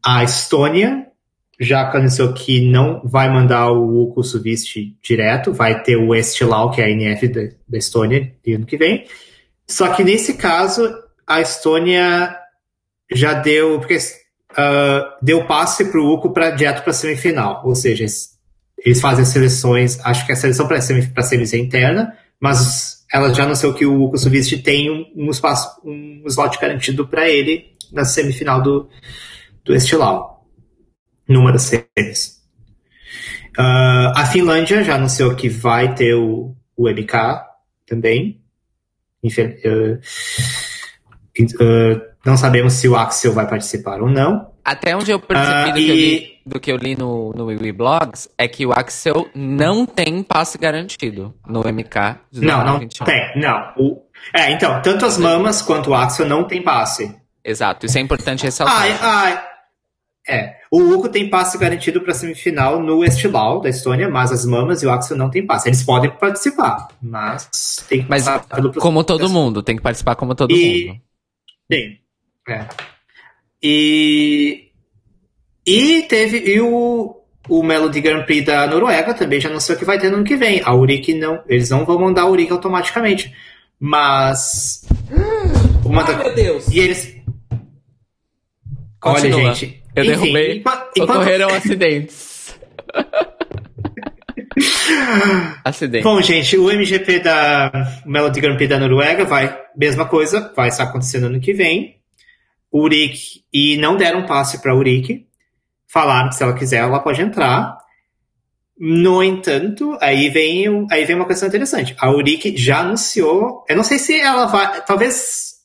a Estônia, já anunciou que não vai mandar o Uko Suvist direto, vai ter o Estilau, que é a NF da, da Estônia, no ano que vem. Só que nesse caso, a Estônia já deu, porque uh, deu passe para o Uko para direto para a semifinal, ou seja, eles, fazem seleções, acho que a seleção para a semifinal interna, mas ela já anunciou que o Kusuvist tem um, um, espaço, um slot garantido para ele na semifinal do, do Estilau, numa das séries. Uh, a Finlândia já anunciou que vai ter o, o MK também. Uh, uh, não sabemos se o Axel vai participar ou não. Até onde eu percebi uh, do, e... que eu li, do, que eu li, no, no Wii Blogs é que o Axel não tem passe garantido no MK Não, não tem. Não. O, É, então, tanto as mamas quanto o Axel não tem passe. Exato, isso é importante ressaltar. Ai, ai. É, o Hugo tem passe garantido para semifinal no Estival da Estônia, mas as mamas e o Axel não tem passe. Eles podem participar, mas tem que mas pelo como todo mundo, tem que participar como todo e... mundo. Sim. É. E e teve e o o Melody Grand Prix da Noruega também já não sei o que vai ter no ano que vem. A Uric não, eles não vão mandar a Uric automaticamente. Mas. Uma Ai, da... meu Deus! E eles. Continua. Olha, gente. Eu enfim, derrubei. Enquanto... Ocorreram acidentes. Acidente. Bom, gente, o MGP da Melody Grand Prix da Noruega vai. Mesma coisa, vai estar acontecendo ano que vem. Uric. E não deram passe para Uric falaram que se ela quiser, ela pode entrar. No entanto, aí vem, aí vem uma questão interessante. A Urique já anunciou. Eu não sei se ela vai. Talvez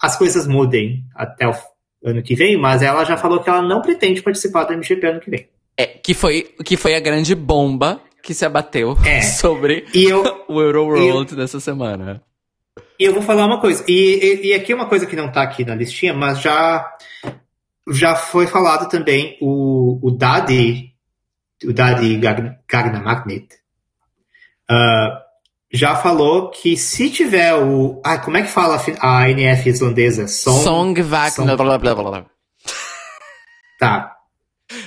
as coisas mudem até o ano que vem, mas ela já falou que ela não pretende participar do MGP ano que vem. É, que foi, que foi a grande bomba que se abateu é. sobre eu, o Euro World dessa semana. E eu vou falar uma coisa, e, e, e aqui é uma coisa que não tá aqui na listinha, mas já já foi falado também o, o Daddy, o Daddy Gagna Magnet, uh, já falou que se tiver o. Ah, como é que fala a NF islandesa? Song, Song. Blá, blá, blá, blá. Tá.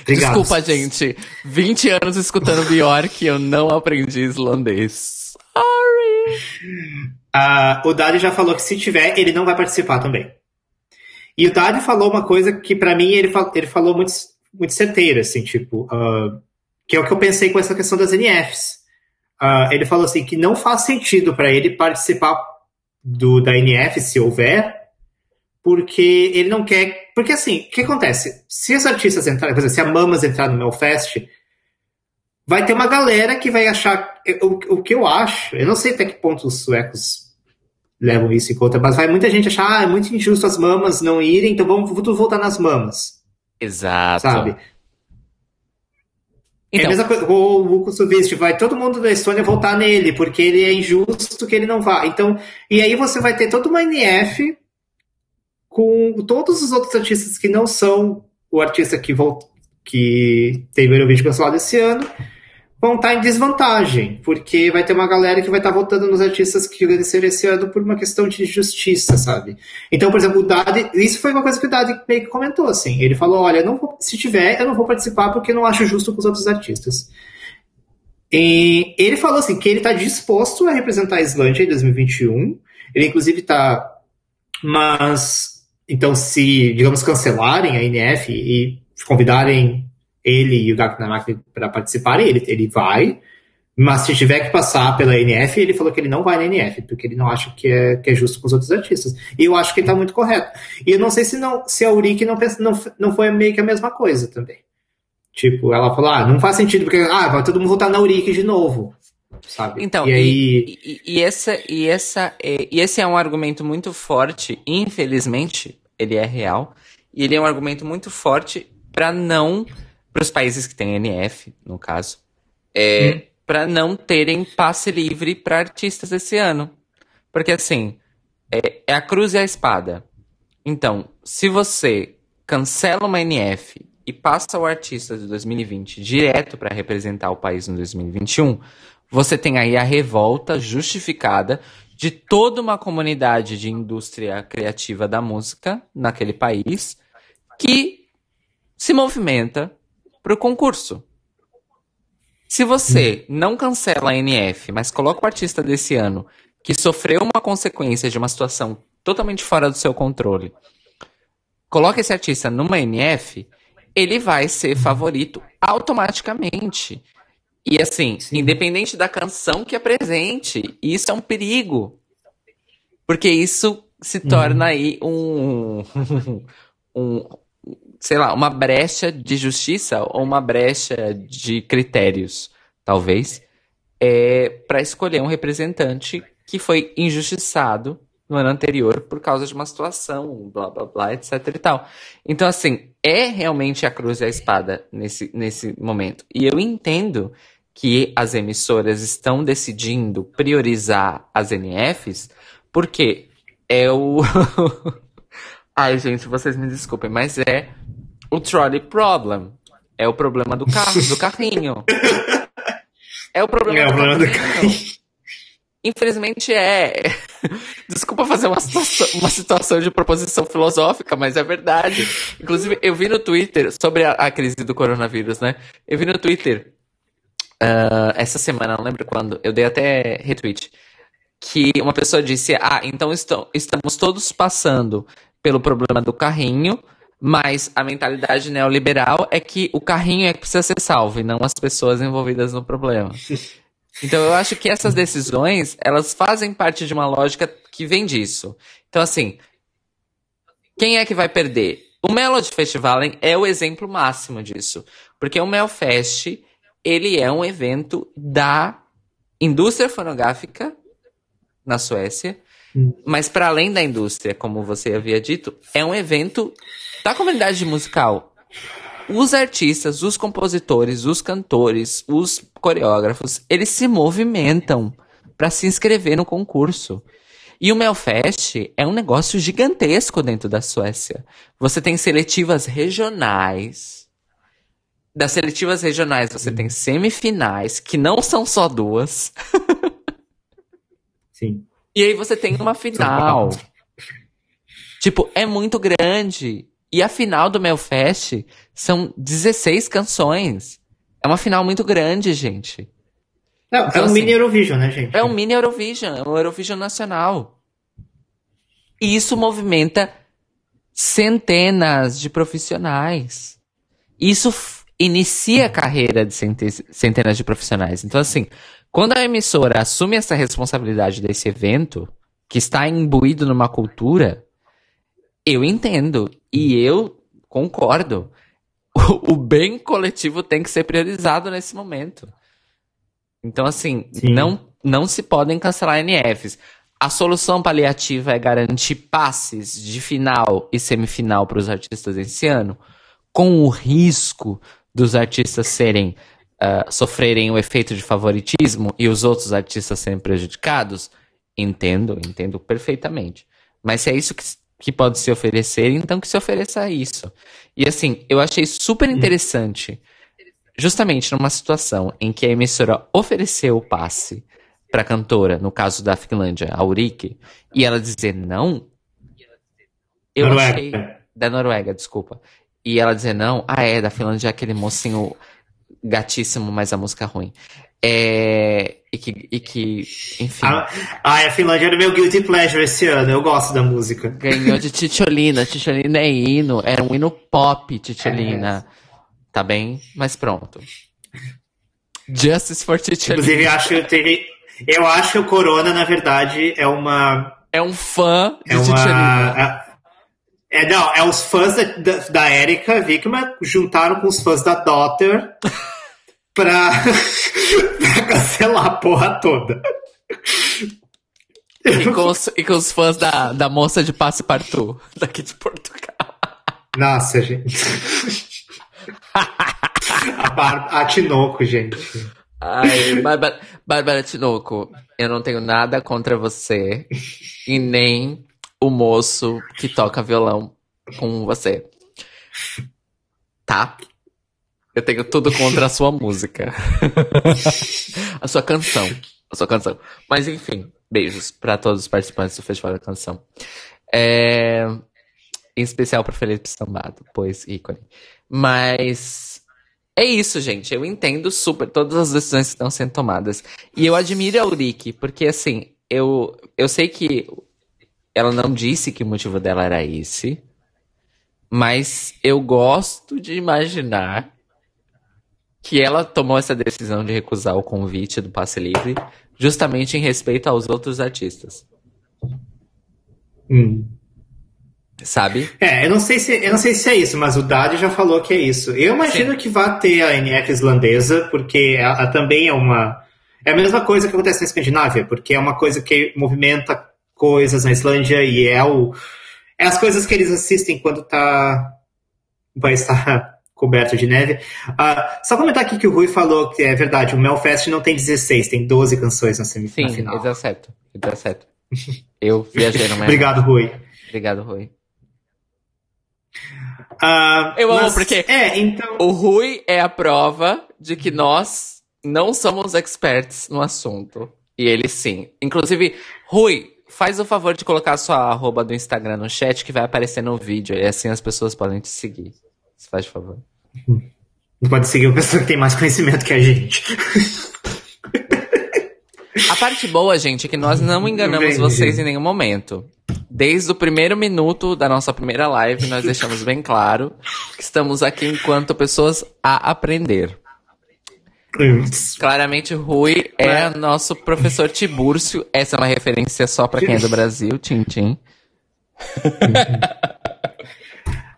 Obrigado. Desculpa, gente. 20 anos escutando Bjork e eu não aprendi islandês. Sorry. Uh, o Daddy já falou que se tiver, ele não vai participar também. E o Dadi falou uma coisa que, para mim, ele, ele falou muito, muito certeira, assim, tipo, uh, que é o que eu pensei com essa questão das NFs. Uh, ah, ele falou assim que não faz sentido para ele participar do, da NF, se houver, porque ele não quer. Porque assim, o que acontece? Se os artistas entrarem, por exemplo, se a Mamas entrar no Melfest, vai ter uma galera que vai achar. O, o que eu acho, eu não sei até que ponto os suecos levam isso em conta, mas vai muita gente achar, ah, é muito injusto as mamas não irem, então vamos tudo voltar nas mamas. Exato. Sabe? Então, é a então- mesma coisa, o Vuko Suvist, vai todo mundo da Estônia voltar nele, porque ele é injusto que ele não vá. Então, e aí você vai ter toda uma NF com todos os outros artistas que não são o artista que, volt... que teve o Eurovision cancelado esse ano, vão estar em desvantagem, porque vai ter uma galera que vai estar votando nos artistas que venceram esse ano por uma questão de justiça, sabe? Então, por exemplo, o Dade, isso foi uma coisa que o Dade meio que comentou, assim. Ele falou: olha, vou, se tiver, eu não vou participar porque não acho justo com os outros artistas. E ele falou assim que ele está disposto a representar a Islândia em 2021. Ele, inclusive, está. Mas. Então, se, digamos, cancelarem a INF e convidarem ele e o Gaknamak para participarem, ele, ele vai, mas se tiver que passar pela NF, ele falou que ele não vai na NF, porque ele não acha que é, que é justo com os outros artistas. E eu acho que ele está muito correto. E eu não sei se, não, se a Urique não, não, não foi meio que a mesma coisa também. Tipo, ela falou, ah, não faz sentido, porque ah, vai todo mundo votar na Urique de novo. Sabe? Então, e, aí... e, e, essa, e, essa, e esse é um argumento muito forte, infelizmente, ele é real, e ele é um argumento muito forte para não para os países que têm NF, no caso, é, hum. para não terem passe livre para artistas esse ano. Porque assim, é, é, a cruz e a espada. Então, se você cancela uma NF e passa o artista de 2020 direto para representar o país no 2021, você tem aí a revolta justificada de toda uma comunidade de indústria criativa da música naquele país que se movimenta para o concurso. Se você não cancela a NF, mas coloca o artista desse ano que sofreu uma consequência de uma situação totalmente fora do seu controle, coloca esse artista numa NF, ele vai ser favorito automaticamente. E assim, Sim. independente da canção que apresente, isso é um perigo. Porque isso se torna uhum. aí um, um, sei lá, uma brecha de justiça ou uma brecha de critérios, talvez, é, para escolher um representante que foi injustiçado no ano anterior por causa de uma situação, blá blá blá, etc e tal. Então, assim, é realmente a cruz e a espada nesse, nesse momento. E eu entendo que as emissoras estão decidindo priorizar as NFs Por quê? É o. Ai, gente, vocês me desculpem, mas é o trolley problem. É o problema do carro, do carrinho. É o problema, É o do, problema do carrinho. Infelizmente é. Desculpa fazer uma situação, uma situação de proposição filosófica, mas é verdade. Inclusive, eu vi no Twitter sobre a, a crise do coronavírus, né? Eu vi no Twitter uh, essa semana, não lembro quando, eu dei até retweet, que uma pessoa disse: Ah, então estão, estamos todos passando pelo problema do carrinho, mas a mentalidade neoliberal é que o carrinho é que precisa ser salvo e não as pessoas envolvidas no problema. Então eu acho que essas decisões, elas fazem parte de uma lógica que vem disso. Então assim, quem é que vai perder? O Melody Festival é o exemplo máximo disso, porque o Melfest, ele é um evento da indústria fonográfica na Suécia, mas para além da indústria, como você havia dito, é um evento da comunidade musical os artistas, os compositores, os cantores, os coreógrafos, eles se movimentam para se inscrever no concurso. E o Melfest é um negócio gigantesco dentro da Suécia. Você tem seletivas regionais. Das seletivas regionais, você tem semifinais, que não são só duas. Sim. E aí você tem uma final. tipo, é muito grande. E a final do Melfest são 16 canções. É uma final muito grande, gente. Não, então, é um assim, mini Eurovision, né, gente? É um mini Eurovision, é um Eurovision nacional. E isso movimenta centenas de profissionais. Isso inicia a carreira de centenas de profissionais. Então, assim, quando a emissora assume essa responsabilidade desse evento, que está imbuído numa cultura, eu entendo e eu concordo. O, o bem coletivo tem que ser priorizado nesse momento. Então, assim, não, não se podem cancelar NFs. A solução paliativa é garantir passes de final e semifinal para os artistas esse ano, com o risco dos artistas serem uh, sofrerem o efeito de favoritismo e os outros artistas serem prejudicados. Entendo, entendo perfeitamente. Mas se é isso que que pode se oferecer, então que se ofereça isso. E assim, eu achei super interessante, justamente numa situação em que a emissora ofereceu o passe para a cantora, no caso da Finlândia, a Ulrike, e ela dizer não, eu Noruega. achei. Da Noruega, desculpa. E ela dizer não, ah, é, da Finlândia é aquele mocinho gatíssimo, mas a música é ruim. É, e, que, e que, enfim. Ah, a Finlândia era meu guilty pleasure esse ano, eu gosto da música. Ganhou de Titiolina. Titiolina é hino, era um hino pop, Titiolina. É. Tá bem? Mas pronto. Justice for Titiolina. Inclusive, acho que eu acho que o Corona, na verdade, é uma. É um fã de é uma, É, não, é os fãs da, da, da Erika Wickman juntaram com os fãs da Daughter pra, pra cancelar a porra toda. E com os, e com os fãs da, da moça de Passe Partout, daqui de Portugal. Nossa, gente. a, Bar a Tinoco, gente. Ai, Bárbara, Bárbara Tinoco, eu não tenho nada contra você e nem o moço que toca violão com você. Tá? Eu tenho tudo contra a sua música. a sua canção. A sua canção. Mas enfim, beijos para todos os participantes do Festival da Canção. É... Em especial para Felipe Sambado, pois ícone. Mas é isso, gente. Eu entendo super todas as decisões que estão sendo tomadas. E eu admiro a Ulrike, porque assim, eu, eu sei que ela não disse que o motivo dela era esse. Mas eu gosto de imaginar que ela tomou essa decisão de recusar o convite do passe livre justamente em respeito aos outros artistas. Hum. Sabe? É, eu não sei se eu não sei se é isso, mas o Dadi já falou que é isso. Eu imagino Sim. que vai ter a NF islandesa, porque ela também é uma é a mesma coisa que acontece na Escandinávia, porque é uma coisa que movimenta coisas na Islândia e é o é as coisas que eles assistem quando tá vai estar coberto de neve. Uh, só comentar aqui que o Rui falou que é verdade, o Melfest não tem 16, tem 12 canções na semifinal. Sim, 17. 17. Eu viajei no Miami. Obrigado, Rui. Obrigado, Rui. Ah, Eu amo mas- porque- É, então. O Rui é a prova de que nós não somos experts no assunto. E ele sim. Inclusive, Rui, faz o favor de colocar a sua arroba do Instagram no chat que vai aparecer no vídeo. E assim as pessoas podem te seguir. Se faz favor. Pode seguir uma pessoa que tem mais conhecimento que a gente. A parte boa, gente, é que nós não enganamos vocês em nenhum momento. Desde o primeiro minuto da nossa primeira live, nós deixamos bem claro que estamos aqui enquanto pessoas a aprender. Claramente, Rui é nosso professor Tibúrcio. Essa é uma referência só pra quem é do Brasil, tchim tchim.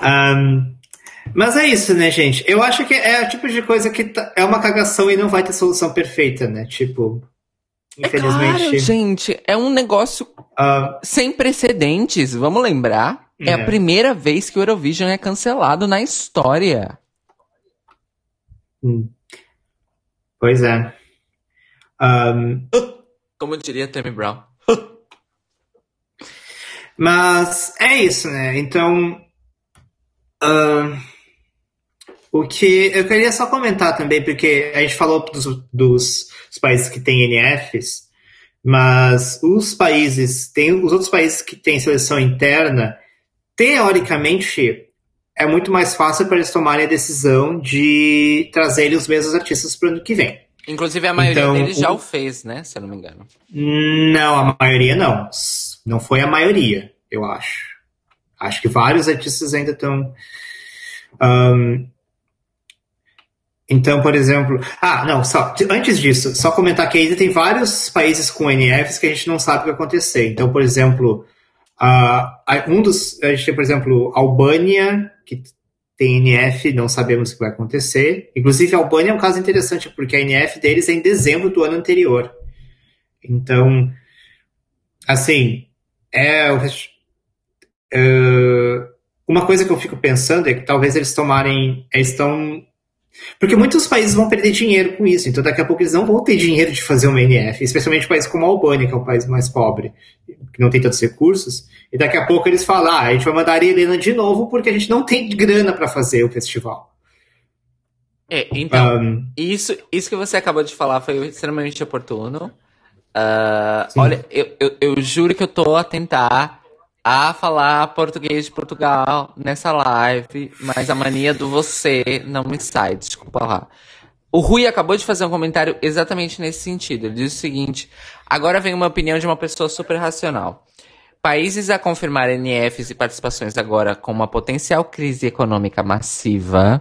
Ahn, mas é isso, né, gente? Eu acho que é o tipo de coisa que tá- é uma cagação e não vai ter solução perfeita, né? Tipo, É claro, infelizmente. gente, é um negócio ah, sem precedentes. Vamos lembrar, é, É. a primeira vez que o Eurovision é cancelado na história. hum. Pois é. Ahn, Como diria Tammy Brown. Mas é isso, né? Então. ahn, o que eu queria só comentar também, porque a gente falou dos, dos, dos países que têm NFs, mas os países, tem os outros países que têm seleção interna, teoricamente, é muito mais fácil para eles tomarem a decisão de trazerem os mesmos artistas para o ano que vem. Inclusive, a maioria Então, deles já o- fez, né? Se eu não me engano. Não, a maioria não. Não foi a maioria, eu acho. Acho que vários artistas ainda estão. Ahn, então, por exemplo. Ah, não, só. Antes disso, só comentar que ainda tem vários países com NFs que a gente não sabe o que vai acontecer. Então, por exemplo, a- um dos. A gente tem, por exemplo, Albânia, que tem NF, não sabemos o que vai acontecer. Inclusive, a Albânia é um caso interessante, porque a NF deles é em dezembro do ano anterior. Então, assim, é, é, uma coisa que eu fico pensando é que talvez eles tomarem, eles estão porque muitos países vão perder dinheiro com isso, então daqui a pouco eles não vão ter dinheiro de fazer uma NF, especialmente países como a Albânia, que é um país mais pobre, que não tem tantos recursos, e daqui a pouco eles falam, ah, a gente vai mandar a Helena de novo porque a gente não tem grana para fazer o festival. É, então, Ahn, isso, isso que você acabou de falar foi extremamente oportuno. Sim. olha, eu, eu, eu juro que eu tô a tentar a falar português de Portugal nessa live, mas a mania do você não me sai, desculpa lá. O Rui acabou de fazer um comentário exatamente nesse sentido. Ele diz o seguinte: agora vem uma opinião de uma pessoa super racional. Países a confirmar NFs e participações agora com uma potencial crise econômica massiva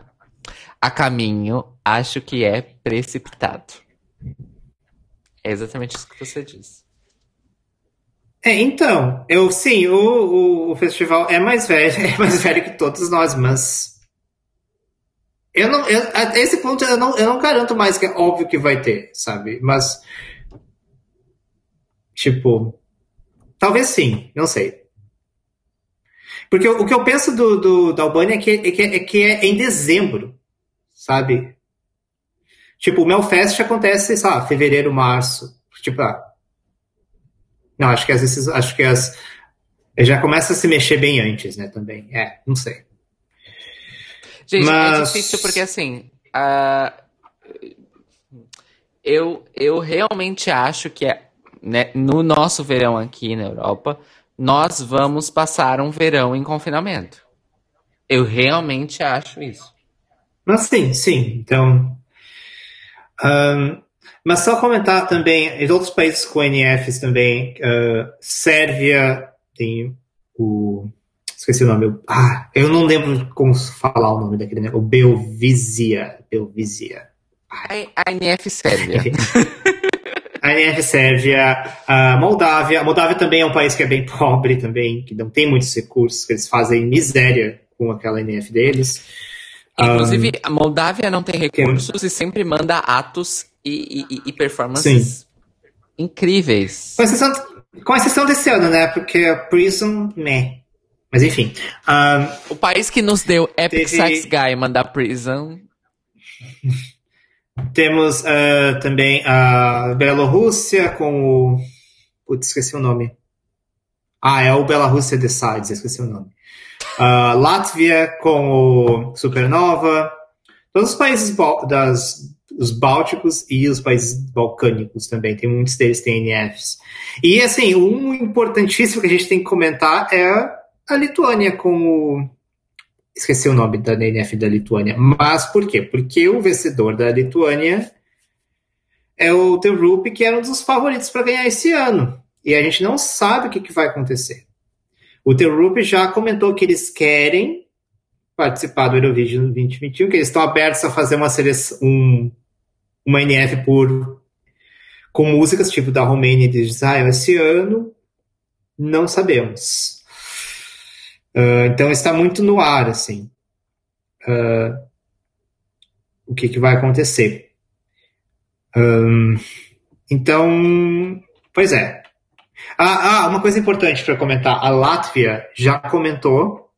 a caminho, acho que é precipitado. É exatamente isso que você disse. É, então, eu sim, o, o, o festival é mais velho, é mais velho que todos nós, mas eu não, eu, a esse ponto eu não, eu não garanto mais que é óbvio que vai ter, sabe? Mas tipo, talvez sim, não sei. Porque o, o que eu penso do, do da Albânia é que, é que é que é em dezembro, sabe? Tipo, o Melfest acontece, sei lá, fevereiro, março. Tipo, ah, não, acho que às vezes acho que as já começa a se mexer bem antes, né? Também. É, não sei. Gente, é Mas- difícil porque assim. ah, eu, eu realmente acho que é, né, no nosso verão aqui na Europa, nós vamos passar um verão em confinamento. Eu realmente acho isso. Mas sim, sim. Então. ahn, mas só comentar também, em outros países com NFs também, ah, Sérvia tem o. Esqueci o nome. Ah, eu não lembro como falar o nome daquele, né? O Belvizia. Belvizia. A, NF Sérvia. A NF Sérvia, a Moldávia. A Moldávia também é um país que é bem pobre também, que não tem muitos recursos, que eles fazem miséria com aquela NF deles. Inclusive, a Moldávia não tem recursos e sempre manda atos e, e- e performances incríveis. Com exceção, com exceção desse ano, né? Porque a Prison, né. Mas enfim. ahn, O país que nos deu Epic Teve- Sax Guy mandar Prison. temos ah, também a Bielorrússia com o. Putz, esqueci o nome. Ah, é o Belarus Decides, esqueci o nome. Uh, Látvia com o Supernova. Todos os países das, os bálticos e os países balcânicos também. Tem muitos deles têm NFs. E assim, um importantíssimo que a gente tem que comentar é a Lituânia com o esqueci o nome da NF da Lituânia. Mas por quê? Porque o vencedor da Lituânia é o Rup, que era um dos favoritos para ganhar esse ano. E a gente não sabe o que, que vai acontecer. O Rup já comentou que eles querem participar do Eurovision 2021, que eles estão abertos a fazer uma seleção, um, uma NF por com músicas tipo da Romênia e de Israel esse ano. Não sabemos. Uh, então está muito no ar, assim, uh, o que, que vai acontecer. Um, então, pois é. Ah, ah uma coisa importante para comentar: a Látvia já comentou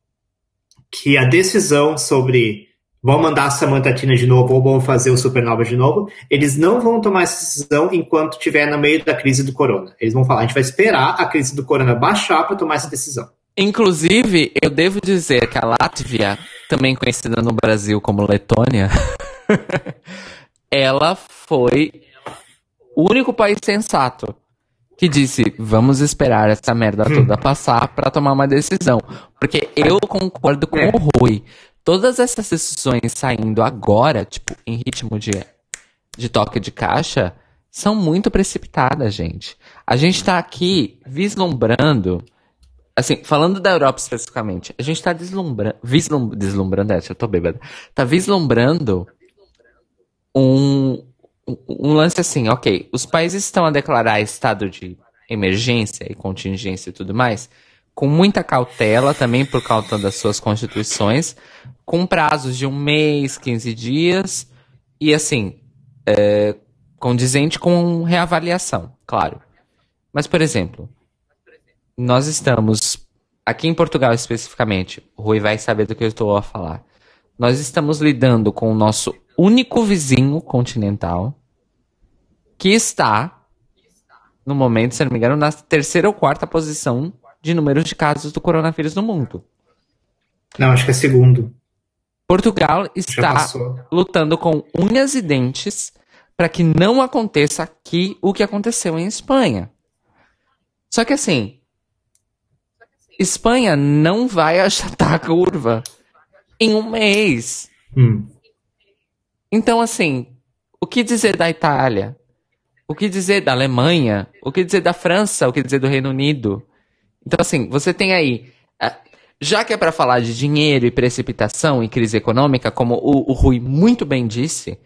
que a decisão sobre vão mandar a Samantha Tina de novo ou vão fazer o Supernova de novo, eles não vão tomar essa decisão enquanto estiver no meio da crise do corona. Eles vão falar, a gente vai esperar a crise do corona baixar para tomar essa decisão. Inclusive, eu devo dizer que a Látvia, também conhecida no Brasil como Letônia, ela foi o único país sensato que disse: vamos esperar essa merda hum. toda passar para tomar uma decisão. Porque eu concordo com o Rui. Todas essas decisões saindo agora, tipo, em ritmo de, de toque de caixa, são muito precipitadas, gente. A gente tá aqui vislumbrando assim, falando da Europa especificamente, a gente tá deslumbrando, vislum, deslumbrando, é, eu tô bêbada, tá vislumbrando um, um lance assim, ok, os países estão a declarar estado de emergência e contingência e tudo mais, com muita cautela também por causa das suas constituições, com prazos de um mês, 15 dias, e assim, é, condizente com reavaliação, claro. Mas, por exemplo, nós estamos, aqui em Portugal especificamente, o Rui vai saber do que eu estou a falar. Nós estamos lidando com o nosso único vizinho continental que está, no momento, se não me engano, na terceira ou quarta posição de número de casos do coronavírus no mundo. Não, acho que é segundo. Portugal está lutando com unhas e dentes para que não aconteça aqui o que aconteceu em Espanha. Só que assim, Espanha não vai achatar a curva em um mês. Hum. Então, assim, o que dizer da Itália? O que dizer da Alemanha? O que dizer da França? O que dizer do Reino Unido? Então, assim, você tem aí. Já que é para falar de dinheiro e precipitação e crise econômica, como o, o Rui muito bem disse,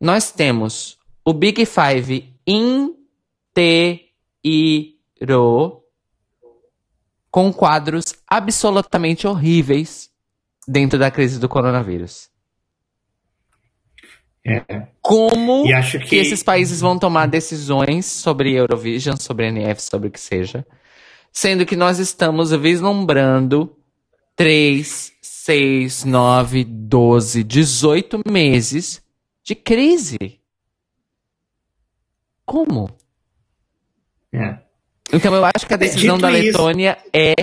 nós temos o Big Five inteiro com quadros absolutamente horríveis dentro da crise do coronavírus. É. Como que... que... esses países vão tomar decisões sobre Eurovision, sobre NF, sobre o que seja, sendo que nós estamos vislumbrando 3, 6, 9, 12, 18 meses de crise. Como? É. Então eu acho que a decisão da Letônia isso, é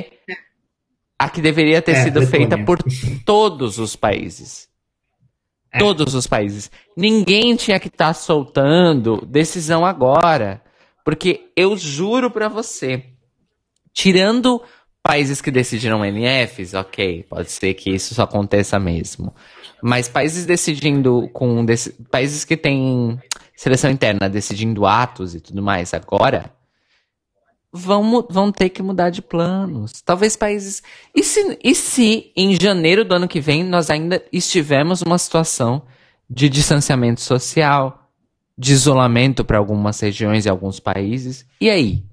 a que deveria ter é, sido Letônia. feita por todos os países. É. Todos os países. Ninguém tinha que estar tá soltando decisão agora. Porque eu juro para você, tirando países que decidiram NFs, ok, pode ser que isso só aconteça mesmo. Mas países decidindo com. países que têm seleção interna decidindo atos e tudo mais agora vão, vão ter que mudar de planos. Talvez países. E se, e se em janeiro do ano que vem nós ainda estivermos numa situação de distanciamento social, de isolamento para algumas regiões e alguns países? E aí?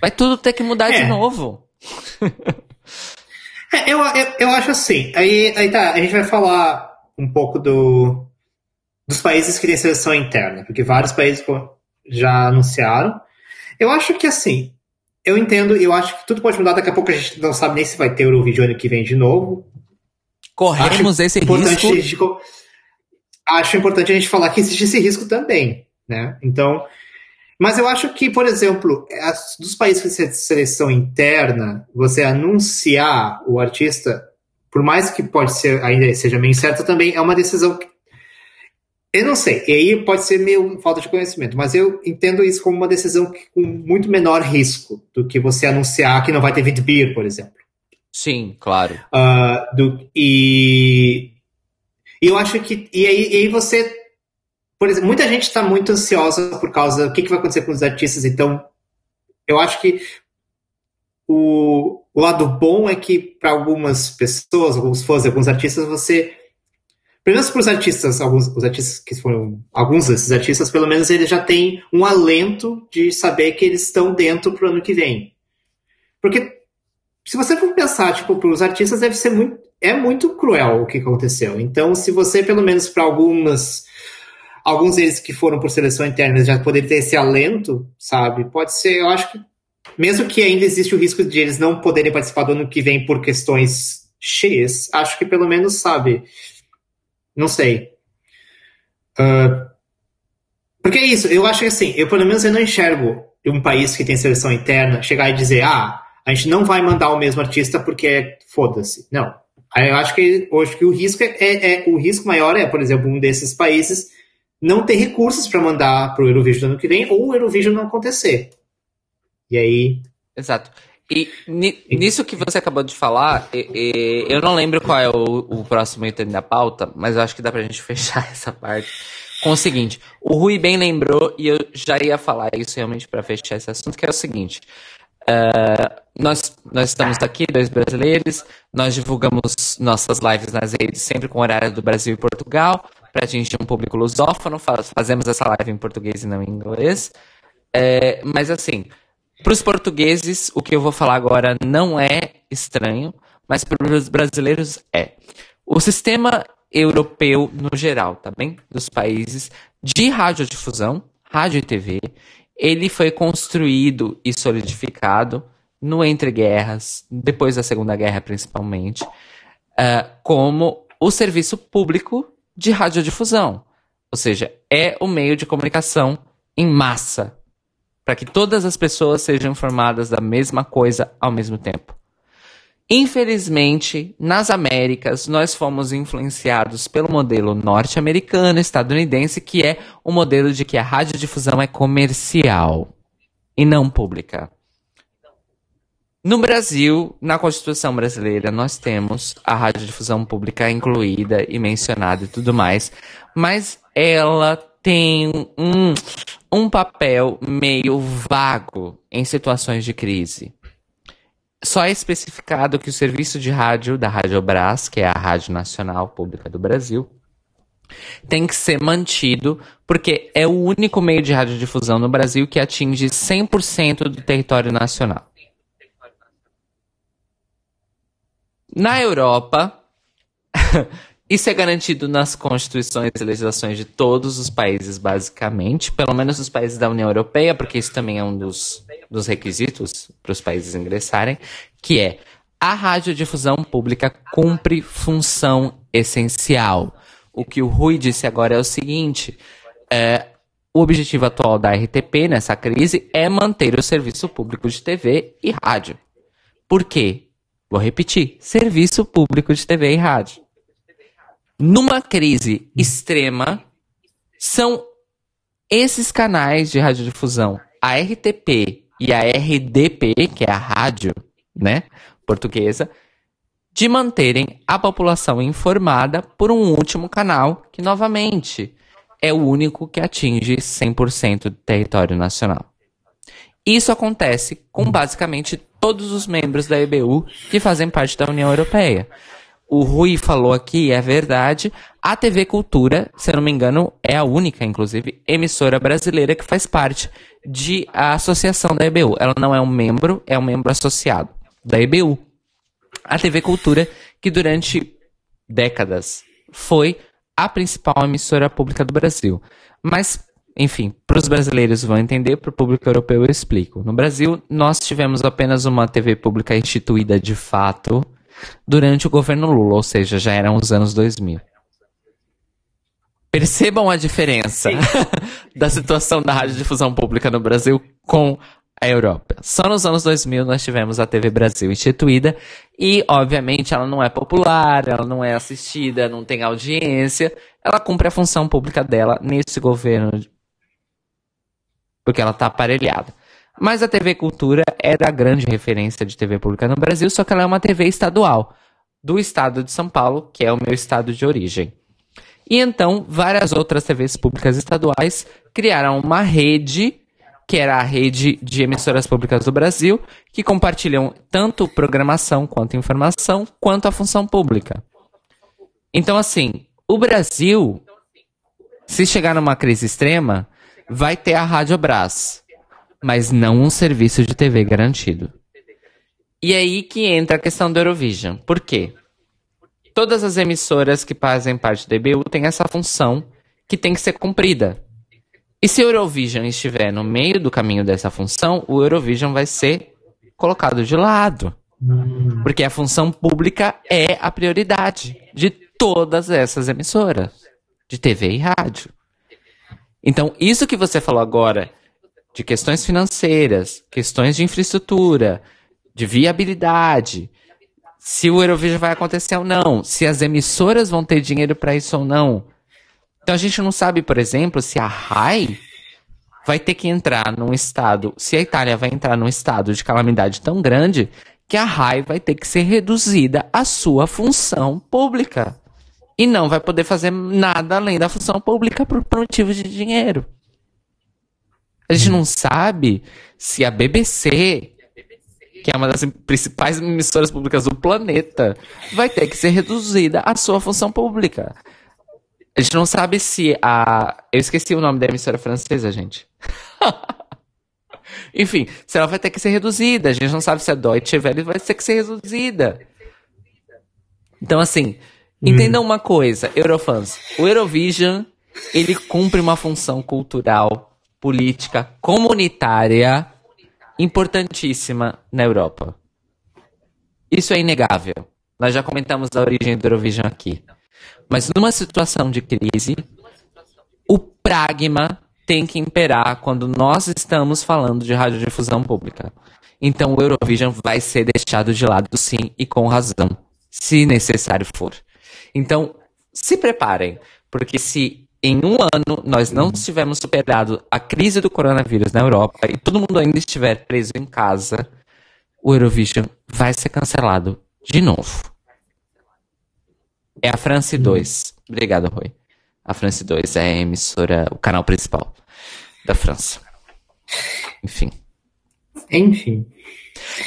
Vai tudo ter que mudar é. de novo. é, eu, eu, eu acho assim. Aí, aí tá, a gente vai falar um pouco do, dos países que têm seleção interna, porque vários países já anunciaram. Eu acho que assim, eu entendo, eu acho que tudo pode mudar. Daqui a pouco a gente não sabe nem se vai ter o Eurovision ano que vem de novo. Corremos acho esse risco. Gente, acho importante a gente falar que existe esse risco também, né? Então, Mas eu acho que, por exemplo, as, dos países que você seleção interna, você anunciar o artista, por mais que pode ser ainda seja meio incerto, também é uma decisão que eu não sei, e aí pode ser meio falta de conhecimento, mas eu entendo isso como uma decisão com muito menor risco do que você anunciar que não vai ter Beer, por exemplo. Sim, claro. Uh, do, e, e eu acho que. E aí, e aí você. Por exemplo, muita gente está muito ansiosa por causa do que, que vai acontecer com os artistas, então eu acho que o, o lado bom é que para algumas pessoas, alguns fãs, alguns artistas, você pelo menos para os artistas, alguns os artistas que foram alguns desses artistas, pelo menos eles já têm um alento de saber que eles estão dentro para o ano que vem. Porque se você for pensar, tipo, para os artistas deve ser muito é muito cruel o que aconteceu. Então, se você pelo menos para algumas alguns deles que foram por seleção interna já poder ter esse alento, sabe? Pode ser, eu acho que mesmo que ainda existe o risco de eles não poderem participar do ano que vem por questões X, acho que pelo menos sabe não sei. Uh, porque é isso, eu acho que assim, eu pelo menos eu não enxergo um país que tem seleção interna chegar e dizer, ah, a gente não vai mandar o mesmo artista porque foda-se. Não. Eu acho que, eu acho que o risco é, é, é, o risco maior é, por exemplo, um desses países não ter recursos para mandar para o Eurovision do ano que vem ou o Eurovision não acontecer. E aí. Exato. E nisso que você acabou de falar, eu não lembro qual é o, próximo item da pauta, mas eu acho que dá pra gente fechar essa parte com o seguinte. O Rui bem lembrou, e eu já ia falar isso realmente para fechar esse assunto, que é o seguinte. Uh, nós, nós estamos aqui, dois brasileiros, nós divulgamos nossas lives nas redes sempre com o horário do Brasil e Portugal, para atingir um público lusófono, faz, fazemos essa live em português e não em inglês. É, mas assim, para os portugueses, o que eu vou falar agora não é estranho, mas para os brasileiros é. O sistema europeu no geral, tá bem? Dos países de radiodifusão, rádio e TV, ele foi construído e solidificado no entre guerras, depois da Segunda Guerra principalmente, uh, como o serviço público de radiodifusão. Ou seja, é o meio de comunicação em massa para que todas as pessoas sejam informadas da mesma coisa ao mesmo tempo. Infelizmente, nas Américas, nós fomos influenciados pelo modelo norte-americano, estadunidense, que é o modelo de que a radiodifusão é comercial e não pública. No Brasil, na Constituição brasileira, nós temos a radiodifusão pública incluída e mencionada e tudo mais, mas ela tem um, um papel meio vago em situações de crise. Só é especificado que o serviço de rádio da Rádio Brás, que é a Rádio Nacional Pública do Brasil, tem que ser mantido porque é o único meio de radiodifusão no Brasil que atinge 100% do território nacional. Na Europa, Isso é garantido nas constituições e legislações de todos os países, basicamente, pelo menos os países da União Europeia, porque isso também é um dos, dos requisitos para os países ingressarem, que é a radiodifusão pública cumpre função essencial. O que o Rui disse agora é o seguinte: é, o objetivo atual da RTP nessa crise é manter o serviço público de TV e rádio. Por quê? Vou repetir: serviço público de TV e rádio numa crise extrema, são esses canais de radiodifusão, a RTP e a RDP, que é a rádio, né, portuguesa, de manterem a população informada por um último canal que, novamente, é o único que atinge 100% do território nacional. Isso acontece com basicamente todos os membros da EBU que fazem parte da União Europeia o Rui falou aqui, é verdade. A TV Cultura, se eu não me engano, é a única, inclusive, emissora brasileira que faz parte de a associação da EBU. Ela não é um membro, é um membro associado da EBU. A TV Cultura, que durante décadas foi a principal emissora pública do Brasil. Mas, enfim, para os brasileiros vão entender, para o público europeu eu explico. No Brasil, nós tivemos apenas uma TV pública instituída de fato durante o governo Lula, ou seja, já eram os anos 2000. Percebam a diferença da situação da radiodifusão pública no Brasil com a Europa. Só nos anos 2000 nós tivemos a TV Brasil instituída e, obviamente, ela não é popular, ela não é assistida, não tem audiência, ela cumpre a função pública dela nesse governo porque ela está aparelhada. Mas a TV Cultura era a grande referência de TV pública no Brasil, só que ela é uma TV estadual do estado de São Paulo, que é o meu estado de origem. E então, várias outras TVs públicas estaduais criaram uma rede, que era a rede de emissoras públicas do Brasil, que compartilham tanto programação quanto informação, quanto a função pública. Então, assim, o Brasil, se chegar numa crise extrema, vai ter a Rádio Brás, mas não um serviço de TV garantido. E aí que entra a questão do Eurovision. Por quê? Todas as emissoras que fazem parte do EBU têm essa função que tem que ser cumprida. E se o Eurovision estiver no meio do caminho dessa função, o Eurovision vai ser colocado de lado. Porque a função pública é a prioridade de todas essas emissoras de TV e rádio. Então, isso que você falou agora, de questões financeiras, questões de infraestrutura, de viabilidade, se o Eurovision vai acontecer ou não, se as emissoras vão ter dinheiro para isso ou não. Então a gente não sabe, por exemplo, se a RAI vai ter que entrar num estado, se a Itália vai entrar num estado de calamidade tão grande que a RAI vai ter que ser reduzida à sua função pública. E não vai poder fazer nada além da função pública por motivo de dinheiro. A gente não sabe se a BBC que é uma das principais emissoras públicas do planeta, vai ter que ser reduzida a sua função pública. A gente não sabe se a. Eu esqueci o nome da emissora francesa, gente. Enfim, se ela vai ter que ser reduzida. A gente não sabe se a Deutsche Welle vai ter que ser reduzida. Então, assim, hum. entendam uma coisa, Eurofans. O Eurovision, ele cumpre uma função cultural, política, comunitária importantíssima na Europa. Isso é inegável. Nós já comentamos a origem do Eurovision aqui. Mas numa situação de crise, o pragma tem que imperar quando nós estamos falando de radiodifusão pública. Então o Eurovision vai ser deixado de lado sim e com razão, se necessário for. Então, se preparem, porque se em um ano nós não tivermos superado a crise do coronavírus na Europa e todo mundo ainda estiver preso em casa, o Eurovision vai ser cancelado de novo. É a France 2. Obrigado, Rui. A France 2 é a emissora, o canal principal da França. Enfim. Enfim.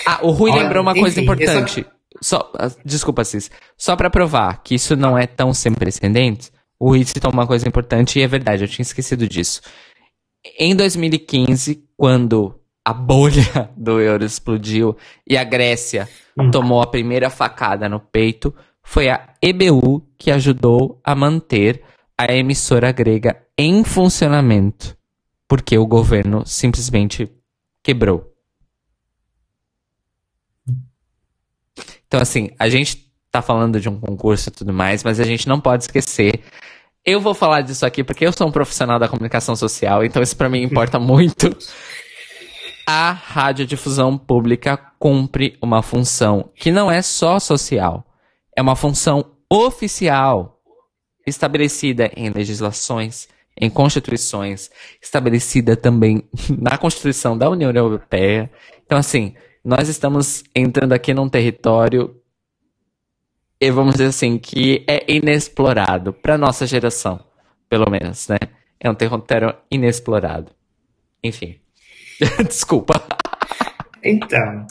Ah, o Rui Olha, lembrou uma enfim, coisa importante. Só, ah, desculpa, Cis. Só para provar que isso não é tão sem precedentes, o Rui citou uma coisa importante e é verdade, eu tinha esquecido disso. Em 2015, quando a bolha do euro explodiu e a Grécia hum. tomou a primeira facada no peito, foi a EBU que ajudou a manter a emissora grega em funcionamento, porque o governo simplesmente quebrou. Então, assim, a gente tá falando de um concurso e tudo mais, mas a gente não pode esquecer. Eu vou falar disso aqui porque eu sou um profissional da comunicação social, então isso para mim importa muito. A radiodifusão pública cumpre uma função que não é só social, é uma função oficial estabelecida em legislações, em constituições, estabelecida também na Constituição da União Europeia. Então, assim, nós estamos entrando aqui num território e vamos dizer assim, que é inexplorado para nossa geração, pelo menos, né? É um território inexplorado. Enfim. Desculpa. Então.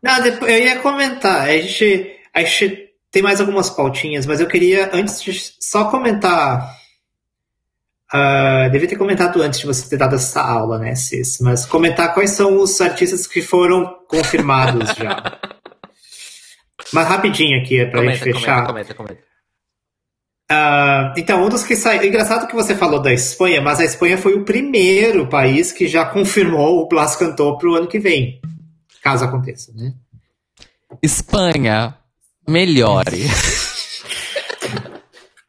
Não, depois, eu ia comentar. A gente, a gente tem mais algumas pautinhas, mas eu queria, antes de só comentar. Uh, devia ter comentado antes de você ter dado essa aula, né, Cis? Mas comentar quais são os artistas que foram confirmados já. Mas rapidinho aqui, é pra comenta, gente fechar. Comenta, comenta, comenta. Uh, então, um dos que saiu. Engraçado que você falou da Espanha, mas a Espanha foi o primeiro país que já confirmou o Blas Cantor pro ano que vem. Caso aconteça, né? Espanha, melhore.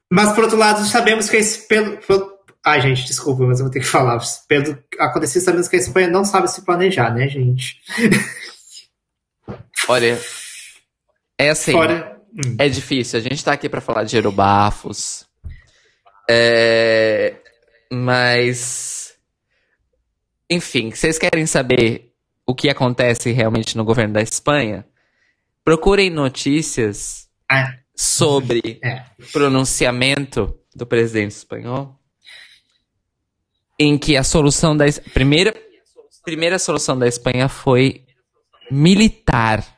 Mas, por outro lado, sabemos que esse, pelo, pelo... Ai, gente, desculpa, mas eu vou ter que falar. Pelo acontecido, sabemos que a Espanha não sabe se planejar, né, gente? Olha, é assim. Hum. É difícil. A gente tá aqui para falar de aerobafos. É... Mas. Enfim, vocês querem saber o que acontece realmente no governo da Espanha? Procurem notícias ah. sobre é. pronunciamento do presidente espanhol, em que a solução da primeira primeira solução da Espanha foi militar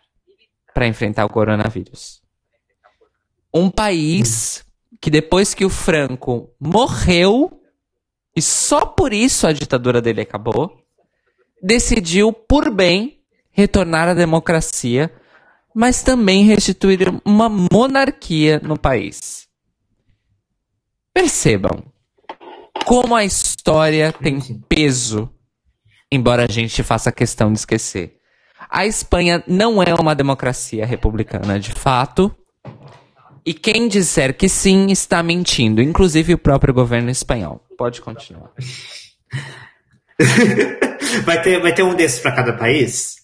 para enfrentar o coronavírus. Um país que depois que o Franco morreu e só por isso a ditadura dele acabou, decidiu por bem retornar à democracia mas também restituir uma monarquia no país. Percebam como a história tem peso, embora a gente faça questão de esquecer. A Espanha não é uma democracia republicana de fato, e quem disser que sim está mentindo, inclusive o próprio governo espanhol. Pode continuar. vai, ter, vai ter um desses para cada país?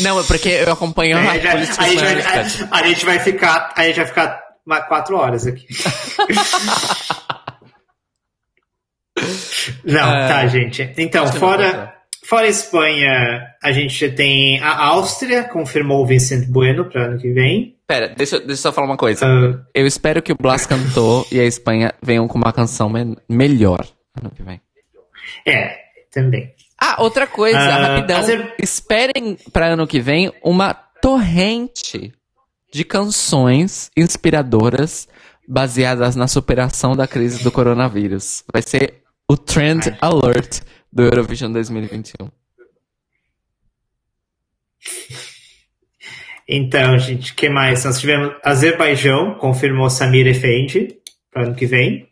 Não, é porque eu acompanho é, a já, política a, gente vai, a, a, gente vai ficar, a gente vai ficar quatro horas aqui. Não, é, tá, gente. Então, fora, fora a Espanha, a gente tem a Áustria, confirmou o Vincent Bueno para ano que vem. Pera, deixa, deixa eu só falar uma coisa. Uh, eu espero que o Blas cantou e a Espanha venham com uma canção me melhor ano que vem. É, também. Ah, outra coisa, uh, rapidão. Fazer... Esperem para ano que vem uma torrente de canções inspiradoras baseadas na superação da crise do coronavírus. Vai ser o Trend Alert do Eurovision 2021. Então, gente, que mais? Nós tivemos Azerbaijão, confirmou Samir Efendi para ano que vem.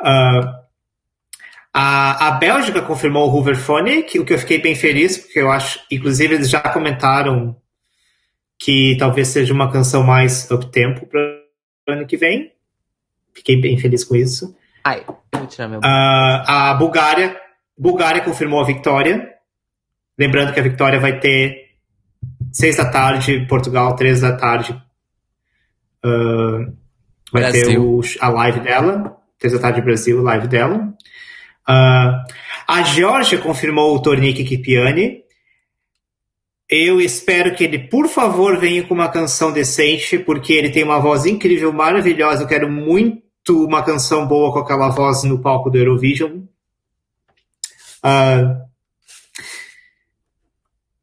Uh, a, a Bélgica confirmou o Hooverphone, que, o que eu fiquei bem feliz, porque eu acho, inclusive eles já comentaram que talvez seja uma canção mais up-tempo para o ano que vem. Fiquei bem feliz com isso. Ai, vou tirar meu... Uh, a Bulgária, Bulgária confirmou a vitória. Lembrando que a vitória vai ter seis da tarde, Portugal, três da tarde. Uh, vai Brasil. ter o, a live dela. Três da tarde, Brasil, live dela. Uh, a Georgia confirmou o Tornique Kipiani. Eu espero que ele, por favor, venha com uma canção decente, porque ele tem uma voz incrível, maravilhosa. Eu quero muito uma canção boa com aquela voz no palco do Eurovision. Uh,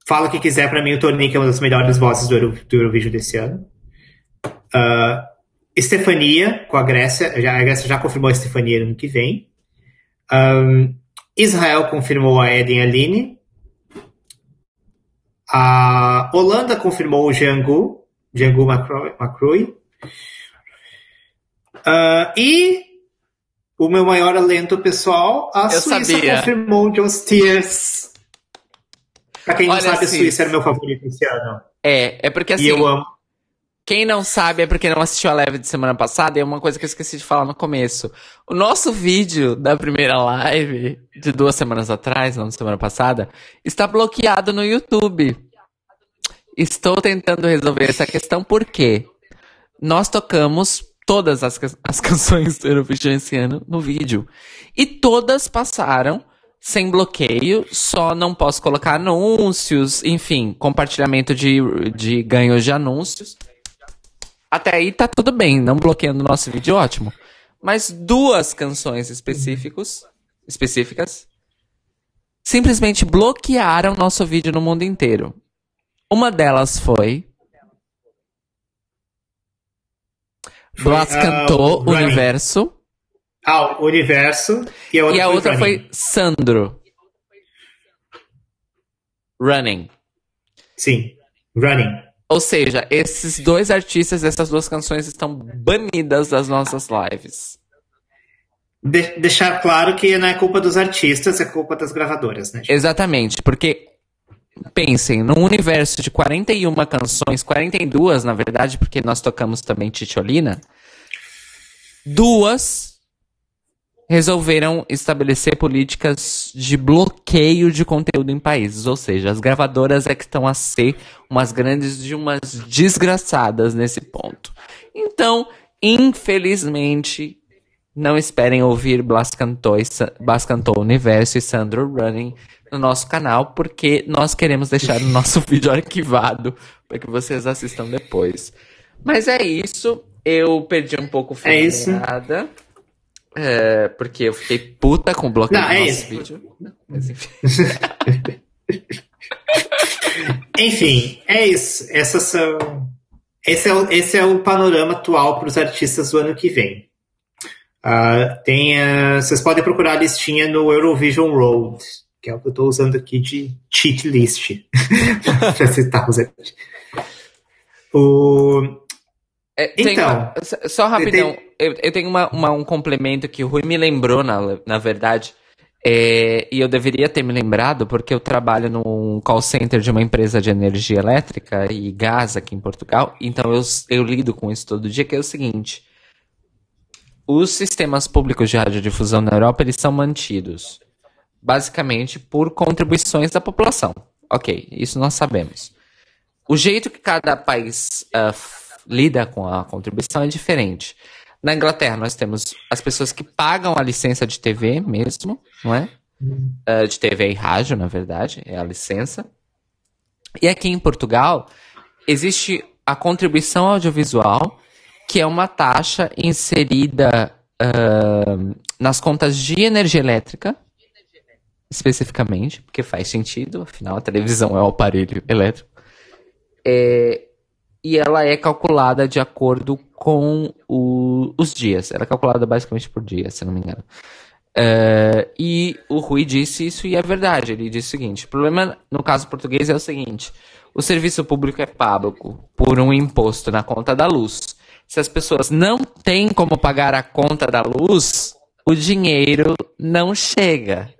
fala o que quiser, para mim o Tornique é uma das melhores vozes do, Euro, do Eurovision desse ano. Uh, Estefania, com a Grécia, já, a Grécia já confirmou a Estefania no ano que vem. Um, Israel confirmou a Eden Aline. A Holanda confirmou o Django, Django Macrui. Uh, e o meu maior alento pessoal, a Eu Suíça sabia. confirmou Just Tears. Pra quem não Olha, sabe, a Suíça era meu favorito esse ano. É, é porque assim. E eu amo. Quem não sabe é porque não assistiu a live de semana passada, e é uma coisa que eu esqueci de falar no começo. O nosso vídeo da primeira live, de duas semanas atrás, não semana passada, está bloqueado no YouTube. Estou tentando resolver essa questão porque nós tocamos todas as, as canções do Eurovision esse ano no vídeo. E todas passaram sem bloqueio, só não posso colocar anúncios, enfim, compartilhamento de, de ganhos de anúncios. Até aí tá tudo bem, não bloqueando o nosso vídeo, ótimo. Mas duas canções específicos, específicas simplesmente bloquearam nosso vídeo no mundo inteiro. Uma delas foi. Blas uh, cantou Universo. Ah, Universo. E a outra, e a foi, outra foi Sandro. Running. Sim, Running. Ou seja, esses dois artistas, essas duas canções estão banidas das nossas lives. De deixar claro que não é culpa dos artistas, é culpa das gravadoras, né? Exatamente, porque pensem, num universo de 41 canções, 42 na verdade, porque nós tocamos também Titiolina, duas resolveram estabelecer políticas de bloqueio de conteúdo em países. Ou seja, as gravadoras é que estão a ser umas grandes de umas desgraçadas nesse ponto. Então, infelizmente, não esperem ouvir Blas Cantou, Blas Cantou Universo e Sandro Running no nosso canal, porque nós queremos deixar o nosso vídeo arquivado para que vocês assistam depois. Mas é isso. Eu perdi um pouco o é isso. É, porque eu fiquei puta com o bloqueio Não, do é nosso isso. vídeo. Mas enfim. enfim, é isso. Essas são. Esse é o, esse é o panorama atual para os artistas do ano que vem. Uh, tem, uh, vocês podem procurar a listinha no Eurovision Road, que é o que eu estou usando aqui de cheat list para citar os. O... É, então, uma, só rapidão. Tem eu, eu tenho uma, uma, um complemento que o Rui me lembrou, na, na verdade. É, e eu deveria ter me lembrado, porque eu trabalho num call center de uma empresa de energia elétrica e gás aqui em Portugal. Então eu, eu lido com isso todo dia, que é o seguinte. Os sistemas públicos de radiodifusão na Europa, eles são mantidos basicamente por contribuições da população. Ok, isso nós sabemos. O jeito que cada país uh, lida com a contribuição é diferente. Na Inglaterra, nós temos as pessoas que pagam a licença de TV mesmo, não é? Uh, de TV e rádio, na verdade, é a licença. E aqui em Portugal, existe a contribuição audiovisual, que é uma taxa inserida uh, nas contas de energia elétrica, especificamente, porque faz sentido, afinal a televisão é o aparelho elétrico. É, e ela é calculada de acordo com o, os dias. Ela é calculada basicamente por dia, se não me engano. Uh, e o Rui disse isso e é verdade. Ele disse o seguinte: o problema no caso português é o seguinte: o serviço público é pago por um imposto na conta da luz. Se as pessoas não têm como pagar a conta da luz, o dinheiro não chega.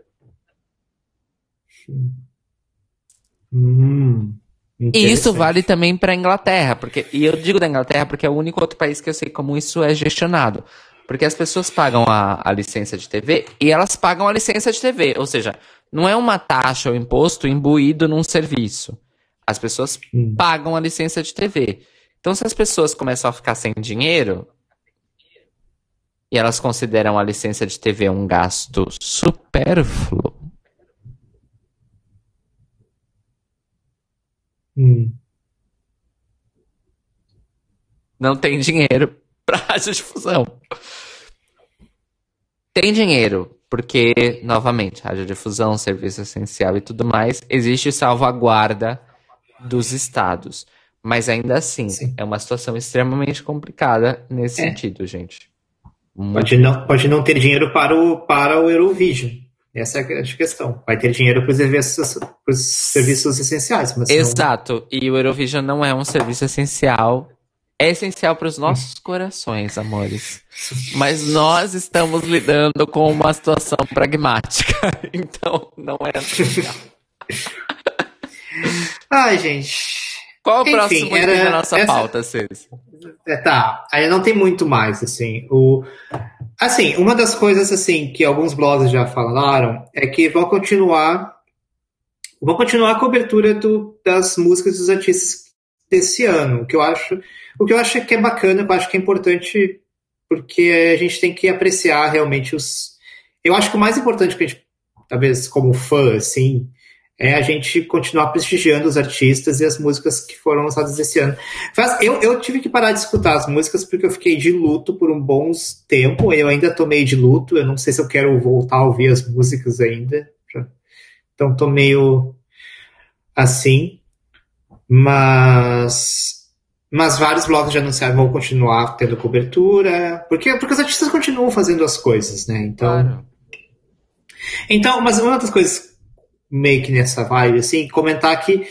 Hum. E isso vale também para a Inglaterra, porque e eu digo da Inglaterra porque é o único outro país que eu sei como isso é gestionado. Porque as pessoas pagam a, a licença de TV e elas pagam a licença de TV. Ou seja, não é uma taxa ou imposto imbuído num serviço. As pessoas hum. pagam a licença de TV. Então, se as pessoas começam a ficar sem dinheiro e elas consideram a licença de TV um gasto supérfluo, Hum. Não tem dinheiro para radiodifusão. Tem dinheiro, porque, novamente, radiodifusão, serviço essencial e tudo mais, existe salvaguarda dos estados. Mas ainda assim, Sim. é uma situação extremamente complicada nesse é. sentido, gente. Pode não, pode não ter dinheiro para o, para o Eurovision. Essa é a questão. Vai ter dinheiro para os serviços, serviços essenciais. Mas Exato. Não... E o Eurovision não é um serviço essencial. É essencial para os nossos corações, amores. Mas nós estamos lidando com uma situação pragmática. Então, não é essencial. Ai, gente. Qual o Enfim, próximo era, da nossa essa... pauta, Cês? É, tá. Aí não tem muito mais, assim. O... Assim, uma das coisas assim que alguns blogs já falaram é que vão continuar vão continuar a cobertura do, das músicas dos artistas desse ano, o que eu acho, o que eu acho que é bacana, eu acho que é importante porque a gente tem que apreciar realmente os eu acho que o mais importante que a gente talvez como fã assim, é a gente continuar prestigiando os artistas e as músicas que foram lançadas esse ano. Eu, eu tive que parar de escutar as músicas porque eu fiquei de luto por um bom tempo. Eu ainda tomei de luto. Eu não sei se eu quero voltar a ouvir as músicas ainda. Então tô meio assim. Mas mas vários blogs já anunciaram vão continuar tendo cobertura, porque, porque os artistas continuam fazendo as coisas, né? Então, claro. então, mas uma das coisas meio que nessa vibe, assim, comentar que.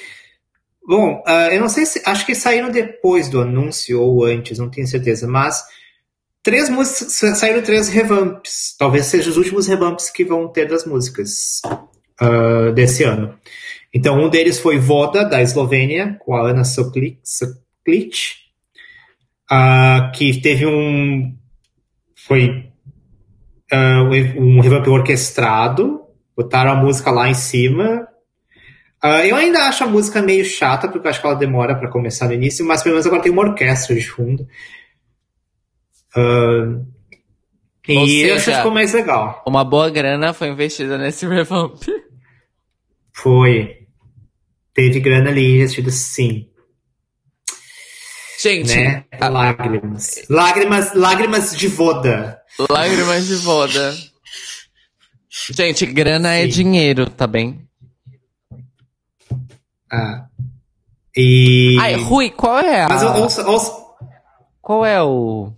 Bom, uh, eu não sei se. Acho que saíram depois do anúncio ou antes, não tenho certeza, mas. Três músicas. Saíram três revamps. Talvez sejam os últimos revamps que vão ter das músicas uh, desse ano. Então, um deles foi Voda, da Eslovênia, com a Ana Soklic, uh, que teve um foi uh, um revamp orquestrado, botaram a música lá em cima. Uh, eu ainda acho a música meio chata, porque eu acho que ela demora para começar no início, mas pelo menos agora tem uma orquestra de fundo. Uh, e seja, que ficou mais legal. Uma boa grana foi investida nesse revamp. Foi. Teve grana ali investida sim. Gente, né? lágrimas. Lágrimas, lágrimas de voda. Lágrimas de voda. Gente, grana é sim. é dinheiro, tá bem? Ah. E. Ai, Rui, qual é a. Mas ouça, ouça... Qual é o.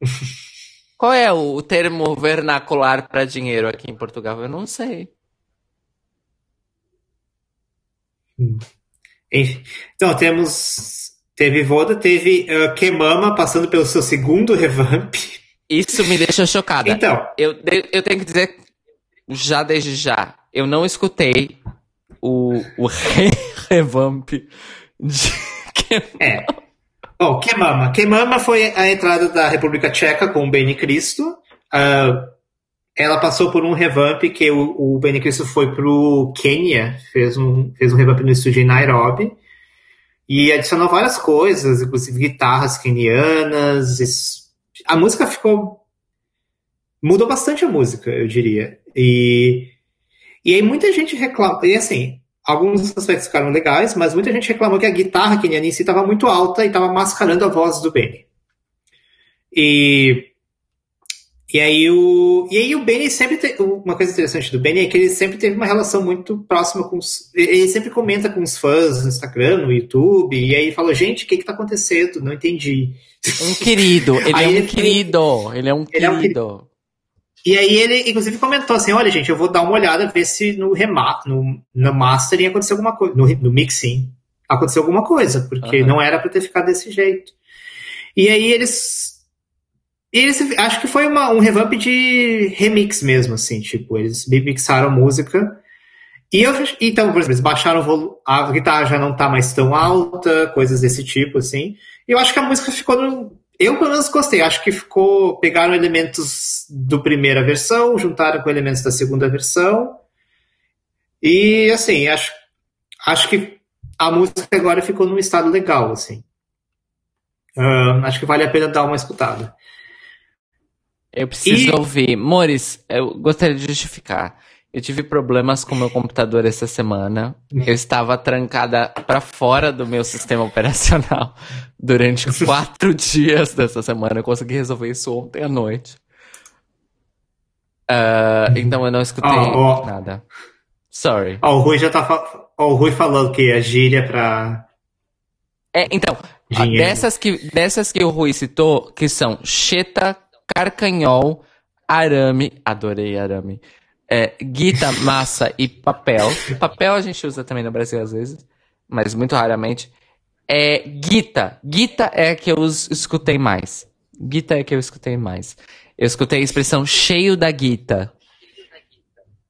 qual é o termo vernacular para dinheiro aqui em Portugal? Eu não sei. Hum. Então, temos. Teve Voda, teve uh, Kemama passando pelo seu segundo revamp. Isso me deixa chocada. Então. Eu, eu tenho que dizer, já desde já, eu não escutei o, o revamp de Kemama. É. Bom, Kemama. Kemama foi a entrada da República Tcheca com o Beni Cristo. Uh, ela passou por um revamp que o, o Benny Cristo foi pro Quênia, fez um, fez um revamp no estúdio em Nairobi e adicionou várias coisas, inclusive guitarras quenianas. A música ficou mudou bastante a música, eu diria. E e aí muita gente reclama, e assim, alguns aspectos ficaram legais, mas muita gente reclamou que a guitarra queniana em si estava muito alta e estava mascarando a voz do Benny. E e aí o, e aí o Benny sempre te, uma coisa interessante do Benny é que ele sempre teve uma relação muito próxima com os, ele sempre comenta com os fãs no Instagram, no YouTube, e aí fala, gente, o que que tá acontecendo? Não entendi. Um querido, ele é um ele querido, ele é um ele querido. É um, e aí ele, inclusive, comentou assim, olha, gente, eu vou dar uma olhada, ver se no remate, no, no mastering aconteceu alguma coisa, no, no mixing aconteceu alguma coisa, porque uhum. não era para ter ficado desse jeito. E aí eles e eles, acho que foi uma, um revamp de remix mesmo, assim, tipo, eles mixaram a música. E eu, então, por exemplo, eles baixaram o volume, a guitarra já não tá mais tão alta, coisas desse tipo, assim. E eu acho que a música ficou no, eu pelo menos gostei, acho que ficou, pegaram elementos do primeira versão, juntaram com elementos da segunda versão. E assim, acho, acho que a música agora ficou num estado legal, assim. Acho que vale a pena dar uma escutada. Eu preciso e... ouvir. Mores, eu gostaria de justificar. Eu tive problemas com meu computador essa semana. Eu estava trancada para fora do meu sistema operacional durante quatro dias dessa semana. Eu consegui resolver isso ontem à noite. Uh, então eu não escutei oh, oh. nada. Sorry. Oh, o Rui já tá oh, o Rui falando que é gíria pra. É, então, dessas que, dessas que o Rui citou, que são cheta, carcanhol, arame, adorei arame, é, guita, massa e papel. Papel a gente usa também no Brasil às vezes, mas muito raramente. É guita. Guita é a que eu escutei mais. Guita é a que eu escutei mais. Eu escutei a expressão cheio da guita.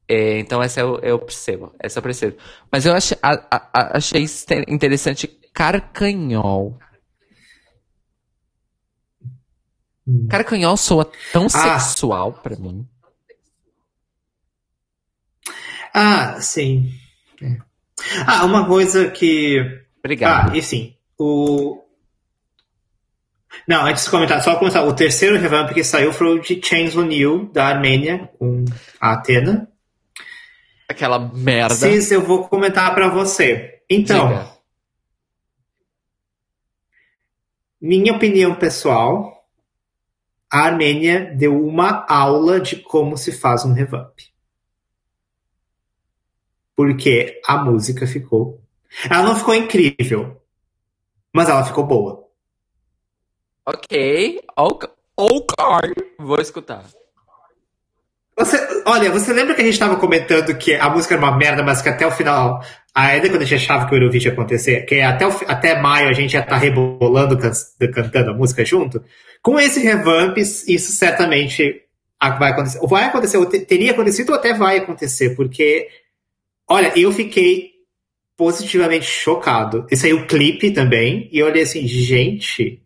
É, então essa eu, eu, percebo. Essa eu percebo. Mas eu achei, a, a, achei interessante carcanhol. Hum. Cara, canhol soa tão ah. sexual para mim. Ah, sim. É. Ah, uma coisa que. Obrigado. Ah, e sim. O. Não, antes de comentar, só começar. O terceiro revamp que saiu foi o de Chains O'Neill, da Armênia, com a Atena. Aquela merda. Sim, eu vou comentar para você. Então. Diga. Minha opinião pessoal a Armênia deu uma aula de como se faz um revamp. Porque a música ficou. Ela não ficou incrível, mas ela ficou boa. Ok, ok. Vou escutar. Você, olha, você lembra que a gente estava comentando que a música era uma merda, mas que até o final, ainda quando a gente achava que o Eurovision ia acontecer, que até, o, até maio a gente ia estar tá rebolando, can, cantando a música junto? Com esse revamp, isso certamente vai acontecer. Vai acontecer, ou teria acontecido ou até vai acontecer, porque, olha, eu fiquei positivamente chocado. Esse aí o clipe também, e eu olhei assim, gente,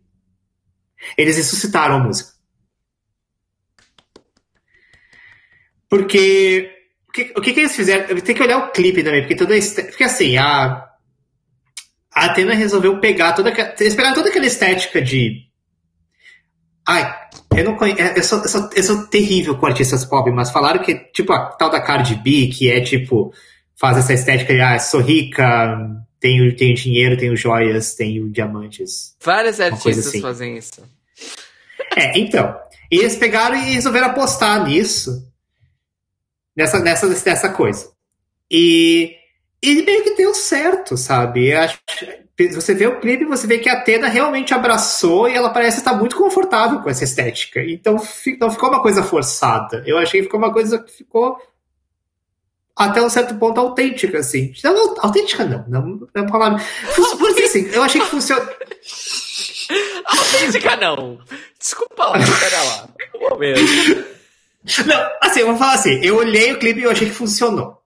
eles ressuscitaram a música. Porque o que, o que eles fizeram? Tem que olhar o clipe também, porque toda porque assim, a a Atena resolveu pegar toda eles pegaram toda aquela estética de ai, eu não conheço, eu sou, eu sou, eu sou terrível com artistas pop, mas falaram que tipo a tal da Cardi B, que é tipo faz essa estética de ah, sou rica, tenho, tenho dinheiro, tenho joias, tenho diamantes. Várias artistas assim. fazem isso. É, então. Eles pegaram e resolveram apostar nisso. Nessa, nessa, nessa coisa. E, e meio que deu certo, sabe? Acho, você vê o clipe você vê que a Atena realmente abraçou e ela parece estar muito confortável com essa estética. Então não ficou uma coisa forçada. Eu achei que ficou uma coisa que ficou até um certo ponto autêntica, assim. Não, autêntica não, não, não é uma palavra. Porque assim, eu achei que funcionou. Autêntica não. Desculpa lá, pera lá. Um momento. Não, assim, eu vou falar assim, eu olhei o clipe e eu achei que funcionou.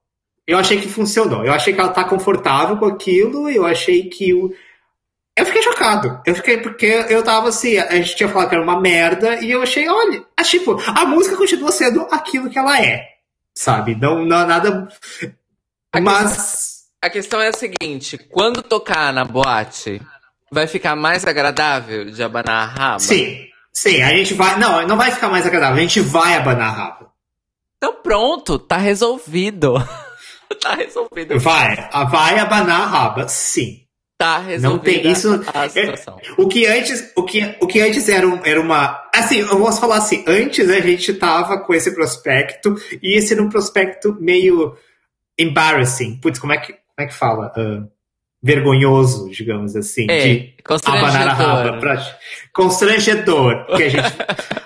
Eu achei que funcionou. Eu achei que ela tá confortável com aquilo, eu achei que o. Eu fiquei chocado. Eu fiquei, porque eu tava assim, a gente tinha falado que era uma merda, e eu achei, olha, tipo, a música continua sendo aquilo que ela é sabe? Não, não nada. A mas. Questão, a questão é a seguinte: quando tocar na boate, vai ficar mais agradável de abanar a raba? Sim, sim, a gente vai. Não, não vai ficar mais agradável, a gente vai abanar a raba. Então pronto, tá resolvido. tá resolvido. Vai, vai abanar a raba, sim. Tá resolvido. Não tem isso. É, o que antes, o que, o que antes era, um, era uma. Assim, eu posso falar assim, antes a gente tava com esse prospecto e esse era um prospecto meio embarrassing. Putz, como é que, como é que fala? Uh, vergonhoso, digamos assim. É, de abanar a raba. Pra, constrangedor. Que a gente.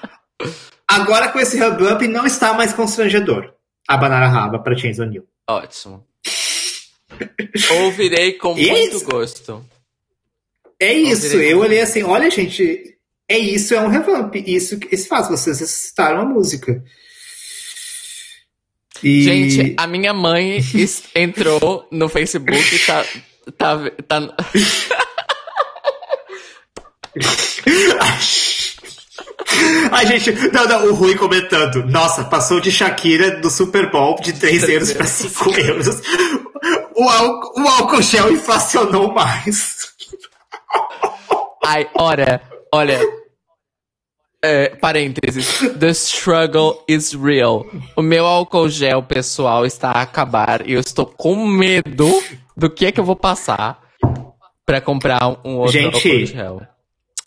Agora com esse hub up não está mais constrangedor. Abanar a raba pra Chains O'Neill. Ótimo. Ouvirei com é muito isso. gosto. É isso. Ouvirei eu olhei assim, olha, gente, é isso, é um revamp. Isso que isso faz, vocês ressuscitaram a música. E... Gente, a minha mãe entrou no Facebook e tá. tá, tá... A gente. Não, não, o Rui comentando. Nossa, passou de Shakira do Super Bowl de 3 euros para 5 euros. O álcool, o álcool gel inflacionou mais. Ai, olha, olha. É, parênteses. The struggle is real. O meu álcool gel pessoal está a acabar e eu estou com medo do que é que eu vou passar para comprar um outro Gente, álcool gel.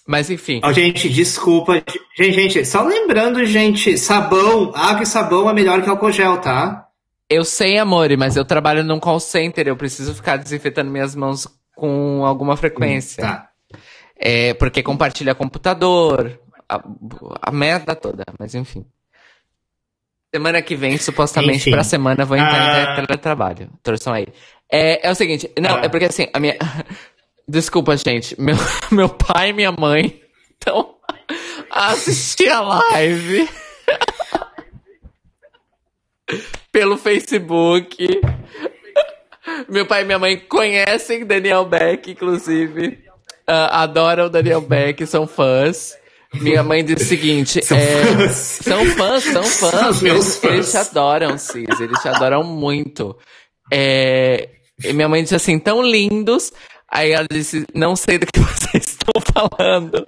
Mas enfim. Oh, gente, desculpa. Gente, gente, só lembrando, gente, sabão, água e sabão é melhor que álcool gel, tá? Eu sei, amor, mas eu trabalho num call center, eu preciso ficar desinfetando minhas mãos com alguma frequência. Hum, tá. É, porque compartilha computador, a, a merda toda, mas enfim. Semana que vem, supostamente, Enfim. pra semana, vou entrar ah... em teletrabalho. Torçam aí. É, é o seguinte, não, ah. é porque assim, a minha. Desculpa, gente. Meu, meu pai e minha mãe estão a assistir a live pelo Facebook. Meu pai e minha mãe conhecem Daniel Beck, inclusive. Uh, adoram Daniel Beck, são fãs. Minha mãe disse o seguinte: são, é, fãs. são fãs, são fãs. São eles, fãs. eles te adoram, Cis, eles te adoram muito. É, minha mãe disse assim: tão lindos. Aí ela disse: Não sei do que vocês estão falando.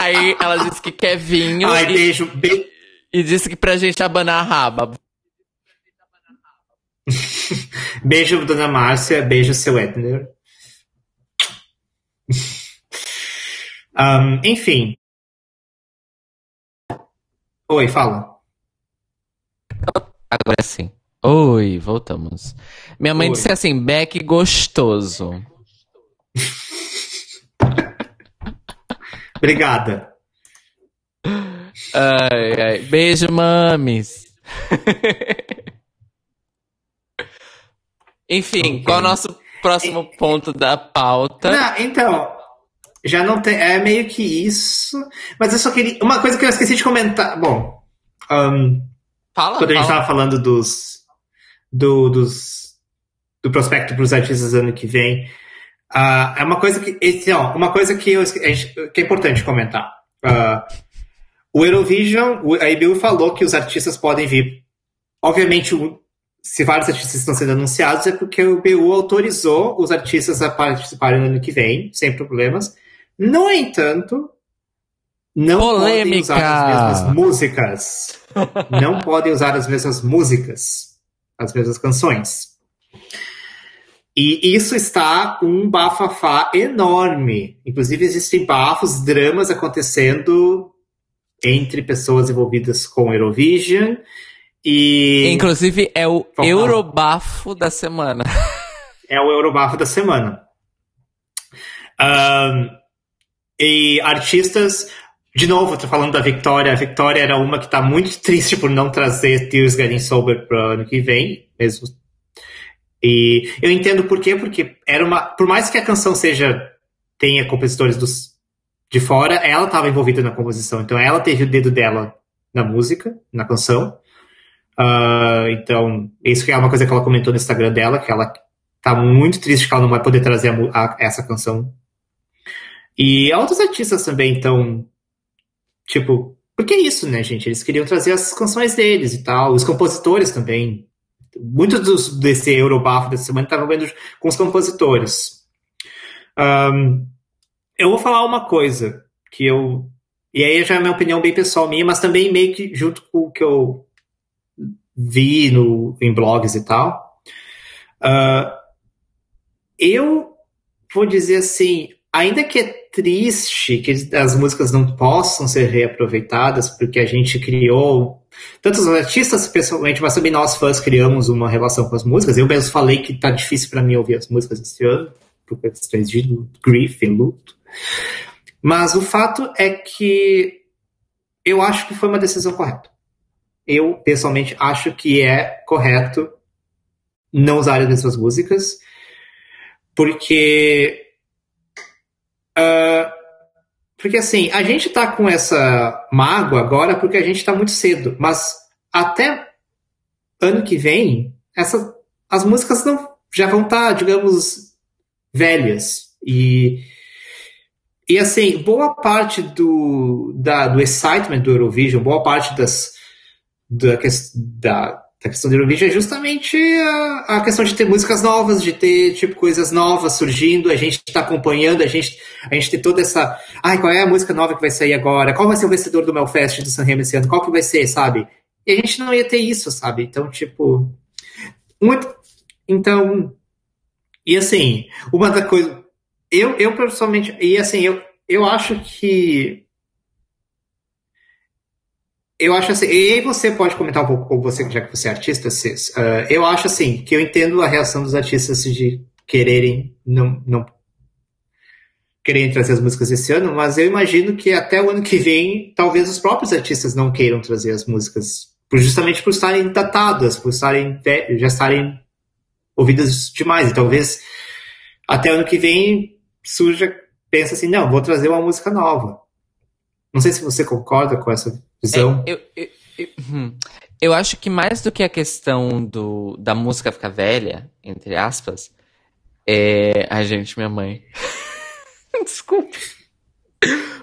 Aí ela disse que quer vinho. Ai, e, beijo. Be... E disse que pra gente abanar a raba. beijo, dona Márcia. Beijo, seu Edner. um, enfim. Oi, fala. Agora sim. Oi, voltamos. Minha mãe Oi. disse assim: Beck gostoso. Obrigada. Ai, ai. Beijo, mames. Enfim, okay. qual é o nosso próximo ponto da pauta? Não, então, já não tem. É meio que isso. Mas eu só queria. Uma coisa que eu esqueci de comentar. Bom. Um, fala, quando fala. a gente tava falando dos do, dos, do prospecto para os artistas ano que vem. Uh, é uma coisa que, então, uma coisa que, eu, que é importante comentar. Uh, O Eurovision, a EBU falou que os artistas podem vir. Obviamente, se vários artistas estão sendo anunciados, é porque o EBU autorizou os artistas a participarem no ano que vem, sem problemas. No entanto, não Polêmica. podem usar as mesmas músicas. não podem usar as mesmas músicas, as mesmas canções. E isso está um bafafá enorme. Inclusive, existem bafos, dramas acontecendo entre pessoas envolvidas com Eurovision. E. Inclusive, é o Eurobafo da semana. É o Eurobafo da semana. Um, e artistas. De novo, estou falando da Victoria. A Victoria era uma que está muito triste por não trazer Tears Getting Sober para o ano que vem, mesmo. E eu entendo por quê, porque era uma. Por mais que a canção seja. tenha compositores dos, de fora, ela estava envolvida na composição. Então ela teve o dedo dela na música, na canção. Uh, então, isso é uma coisa que ela comentou no Instagram dela, que ela tá muito triste que ela não vai poder trazer a, a, essa canção. E outros artistas também estão, tipo, porque é isso, né, gente? Eles queriam trazer as canções deles e tal. Os compositores também. Muitos dos, desse Eurobafo dessa semana estavam vendo com os compositores. Um, eu vou falar uma coisa que eu. E aí já é minha opinião bem pessoal minha, mas também meio que junto com o que eu vi no, em blogs e tal. Uh, eu vou dizer assim, ainda que é triste que as músicas não possam ser reaproveitadas, porque a gente criou, tanto os artistas pessoalmente, mas também nós fãs criamos uma relação com as músicas. Eu mesmo falei que tá difícil para mim ouvir as músicas esse ano, por questões de grief e luto. Mas o fato é que eu acho que foi uma decisão correta. Eu, pessoalmente, acho que é correto não usar as mesmas músicas, porque. Porque assim, a gente tá com essa mágoa agora porque a gente tá muito cedo, mas até ano que vem, essa, as músicas não, já vão estar, tá, digamos, velhas. E e assim, boa parte do, da, do excitement do Eurovision, boa parte das, da, da, da questão do Eurovision é justamente a, a, questão de ter músicas novas, de ter tipo coisas novas surgindo, a gente está acompanhando, a gente, a gente tem toda essa. Ai, qual é a música nova que vai sair agora? Qual vai ser o vencedor do Melfest do San Remo esse ano? Qual que vai ser, sabe? E a gente não ia ter isso, sabe? Então, tipo. Muito. Então. E assim, uma da coisa eu, eu pessoalmente, e assim, eu, eu acho que. Eu acho assim, e aí você pode comentar um pouco com você, já que você é artista, Cis. Uh, eu acho assim, que eu entendo a reação dos artistas de quererem não, não quererem trazer as músicas esse ano, mas eu imagino que até o ano que vem, talvez os próprios artistas não queiram trazer as músicas, justamente por estarem datadas, por estarem já estarem ouvidas demais. E talvez até o ano que vem surja, pensa assim, não, vou trazer uma música nova. Não sei se você concorda com essa visão. É, eu, eu, eu, hum. eu, acho que mais do que a questão do, da música ficar velha, entre aspas, é. Ai, gente, minha mãe. Desculpa.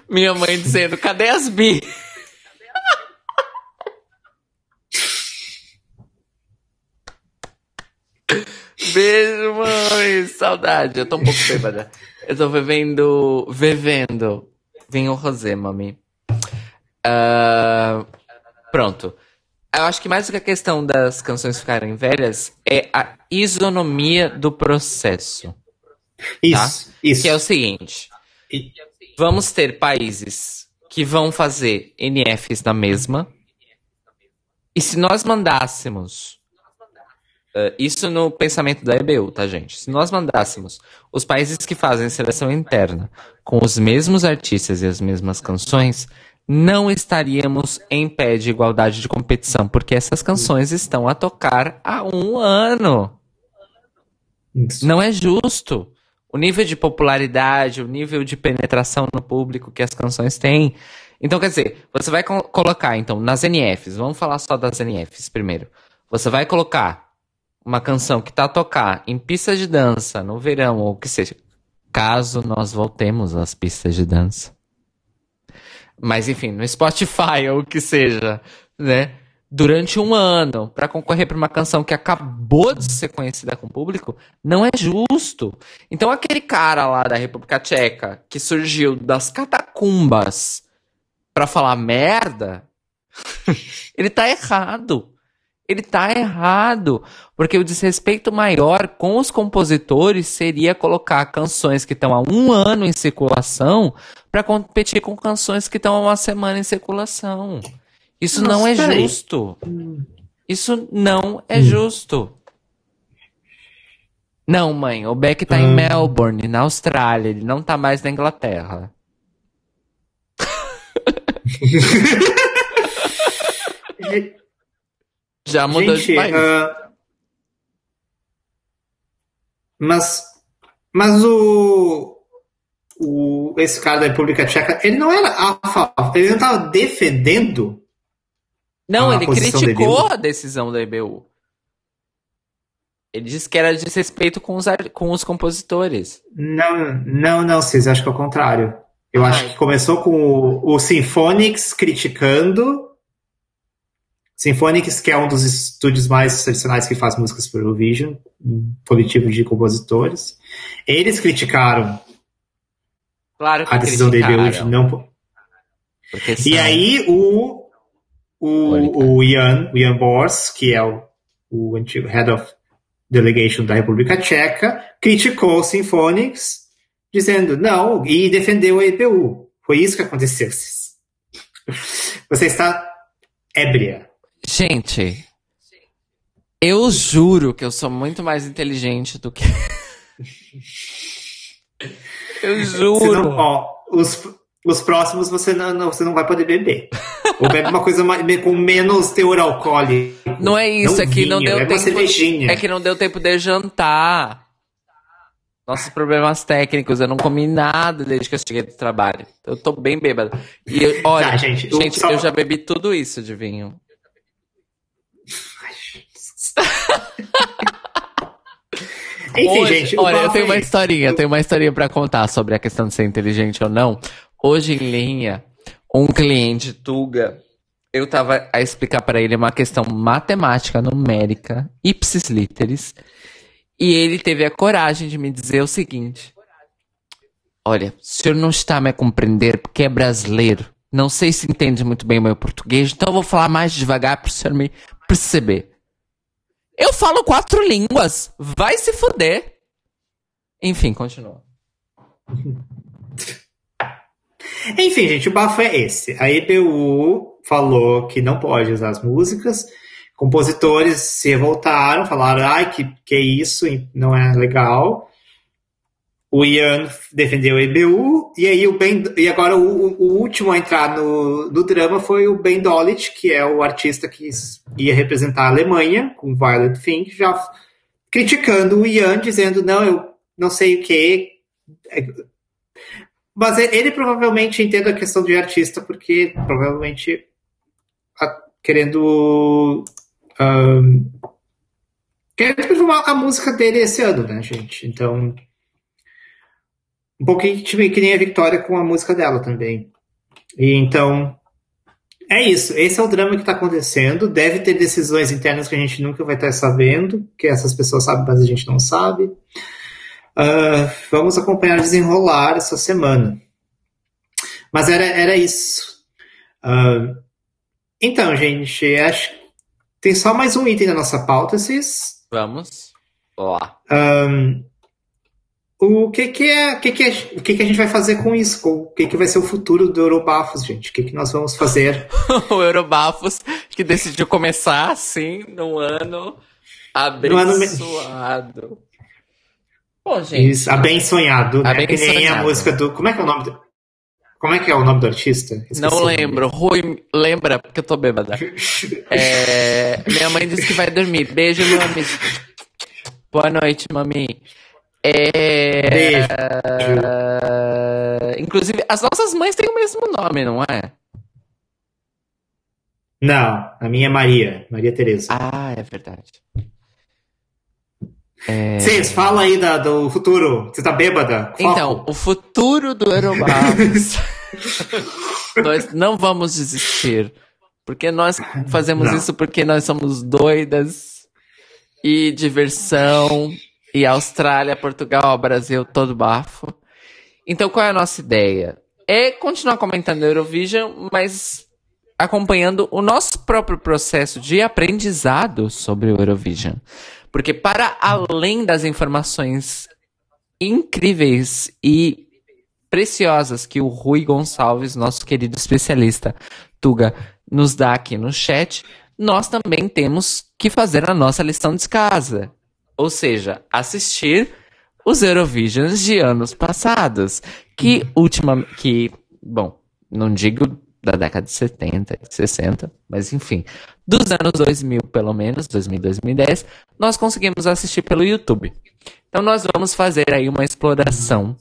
Minha mãe dizendo, cadê as bi? Beijo, mãe! Saudade. Eu tô um pouco bêbada. Eu tô vivendo. Vivendo. Vinho rosé, mami. Uh, pronto. Eu acho que mais do que a questão das canções ficarem velhas é a isonomia do processo. Isso, tá? isso. Que é o seguinte: vamos ter países que vão fazer NFs na mesma. E se nós mandássemos Uh, isso no pensamento da EBU, tá, gente? Se nós mandássemos os países que fazem seleção interna com os mesmos artistas e as mesmas canções, não estaríamos em pé de igualdade de competição, porque essas canções estão a tocar há um ano. Isso. Não é justo. O nível de popularidade, o nível de penetração no público que as canções têm. Então, quer dizer, você vai co colocar, então, nas NFs, vamos falar só das NFs primeiro. Você vai colocar uma canção que tá a tocar em pista de dança no verão ou o que seja, caso nós voltemos às pistas de dança, mas enfim, no Spotify ou o que seja, né? Durante um ano para concorrer para uma canção que acabou de ser conhecida com o público, não é justo. Então aquele cara lá da República Tcheca que surgiu das catacumbas para falar merda, ele tá errado. Ele tá errado. Porque o desrespeito maior com os compositores seria colocar canções que estão há um ano em circulação para competir com canções que estão há uma semana em circulação. Isso Nossa, não é justo. Isso não é hum. justo. Não, mãe, o Beck tá hum. em Melbourne, na Austrália, ele não tá mais na Inglaterra. Já mudou Gente, de país. Uh, mas, mas o, o esse cara da República Tcheca, ele não era a favor, ele não estava defendendo. Não, ele criticou a decisão da EBU. Ele disse que era desrespeito com os, com os compositores. Não, não, não, Cis, acho que é o contrário. Eu acho que começou com o, o Symphonics criticando Symphonics, que é um dos estúdios mais tradicionais que faz músicas para Eurovision, um coletivo de compositores. Eles criticaram claro a decisão da EBU de não. E aí o, o, o Ian, o Ian Bors, que é o, o antigo Head of Delegation da República Tcheca, criticou o Symphonics, dizendo não, e defendeu a EBU. Foi isso que aconteceu. Você está ébria. Gente, eu juro que eu sou muito mais inteligente do que. eu juro. Não, ó, os, os próximos você não, não, você não vai poder beber. Ou bebe uma coisa com menos teor alcoólico. Não é isso, não é que vinho, não deu tempo. É que não deu tempo de jantar. Nossos problemas técnicos, eu não comi nada desde que eu cheguei do trabalho. Eu tô bem bêbado. E eu, olha, tá, gente, gente só... eu já bebi tudo isso de vinho. Enfim, Hoje, gente. Olha, eu tenho uma historinha, tenho uma historinha para contar sobre a questão de ser inteligente ou não. Hoje em linha, um cliente Tuga, eu tava a explicar para ele uma questão matemática, numérica, ipsis literis, e ele teve a coragem de me dizer o seguinte: Olha, o senhor não está me a compreender porque é brasileiro. Não sei se entende muito bem o meu português, então eu vou falar mais devagar para o senhor me perceber. Eu falo quatro línguas. Vai se fuder. Enfim, continua. Enfim, gente, o bafo é esse. A EBU falou que não pode usar as músicas. Compositores se revoltaram, falaram, ai, que, que isso, não é legal o Ian defendeu a EBU, e aí o Ben, e agora o, o último a entrar no, no drama foi o Ben Dolit, que é o artista que ia representar a Alemanha, com Violet Fink, já criticando o Ian, dizendo, não, eu não sei o que. Mas ele provavelmente entende a questão de artista, porque provavelmente querendo. Um, querendo performar a música dele esse ano, né, gente? Então, um pouquinho tipo, que nem a Victoria com a música dela também. E então, é isso. Esse é o drama que está acontecendo. Deve ter decisões internas que a gente nunca vai estar sabendo, que essas pessoas sabem, mas a gente não sabe. Uh, vamos acompanhar desenrolar essa semana. Mas era, era isso. Uh, então, gente, acho que tem só mais um item na nossa pauta, Cis. Vamos. Lá. Um, o que que é, o que que é, o que que a gente vai fazer com isso? O que que vai ser o futuro do Eurobafos, gente? O que que nós vamos fazer? o Eurobafos que decidiu começar assim no ano abençoado. No ano... Bom, gente. Isso, abençoado, né? Abençoado. Que nem a música do, como é que é o nome do... Como é que é o nome do artista? Esqueci não lembro. Rui, lembra, porque eu tô bêbada. é, minha mãe disse que vai dormir. Beijo, mami. Boa noite, mami. É... Beijo. Inclusive, as nossas mães têm o mesmo nome, não é? Não, a minha é Maria, Maria Tereza. Ah, é verdade. É... Vocês, fala aí da, do futuro. Você tá bêbada? Foco. Então, o futuro do Aerobabos. nós não vamos desistir. Porque nós fazemos não. isso porque nós somos doidas e diversão e Austrália, Portugal, Brasil, todo bafo. Então qual é a nossa ideia? É continuar comentando Eurovision, mas acompanhando o nosso próprio processo de aprendizado sobre o Eurovision. Porque para além das informações incríveis e preciosas que o Rui Gonçalves, nosso querido especialista Tuga, nos dá aqui no chat, nós também temos que fazer a nossa lição de casa. Ou seja, assistir os Eurovisions de anos passados. Que última. Que, bom, não digo da década de 70 e 60, mas enfim, dos anos 2000 pelo menos, 2000 2010, nós conseguimos assistir pelo YouTube. Então nós vamos fazer aí uma exploração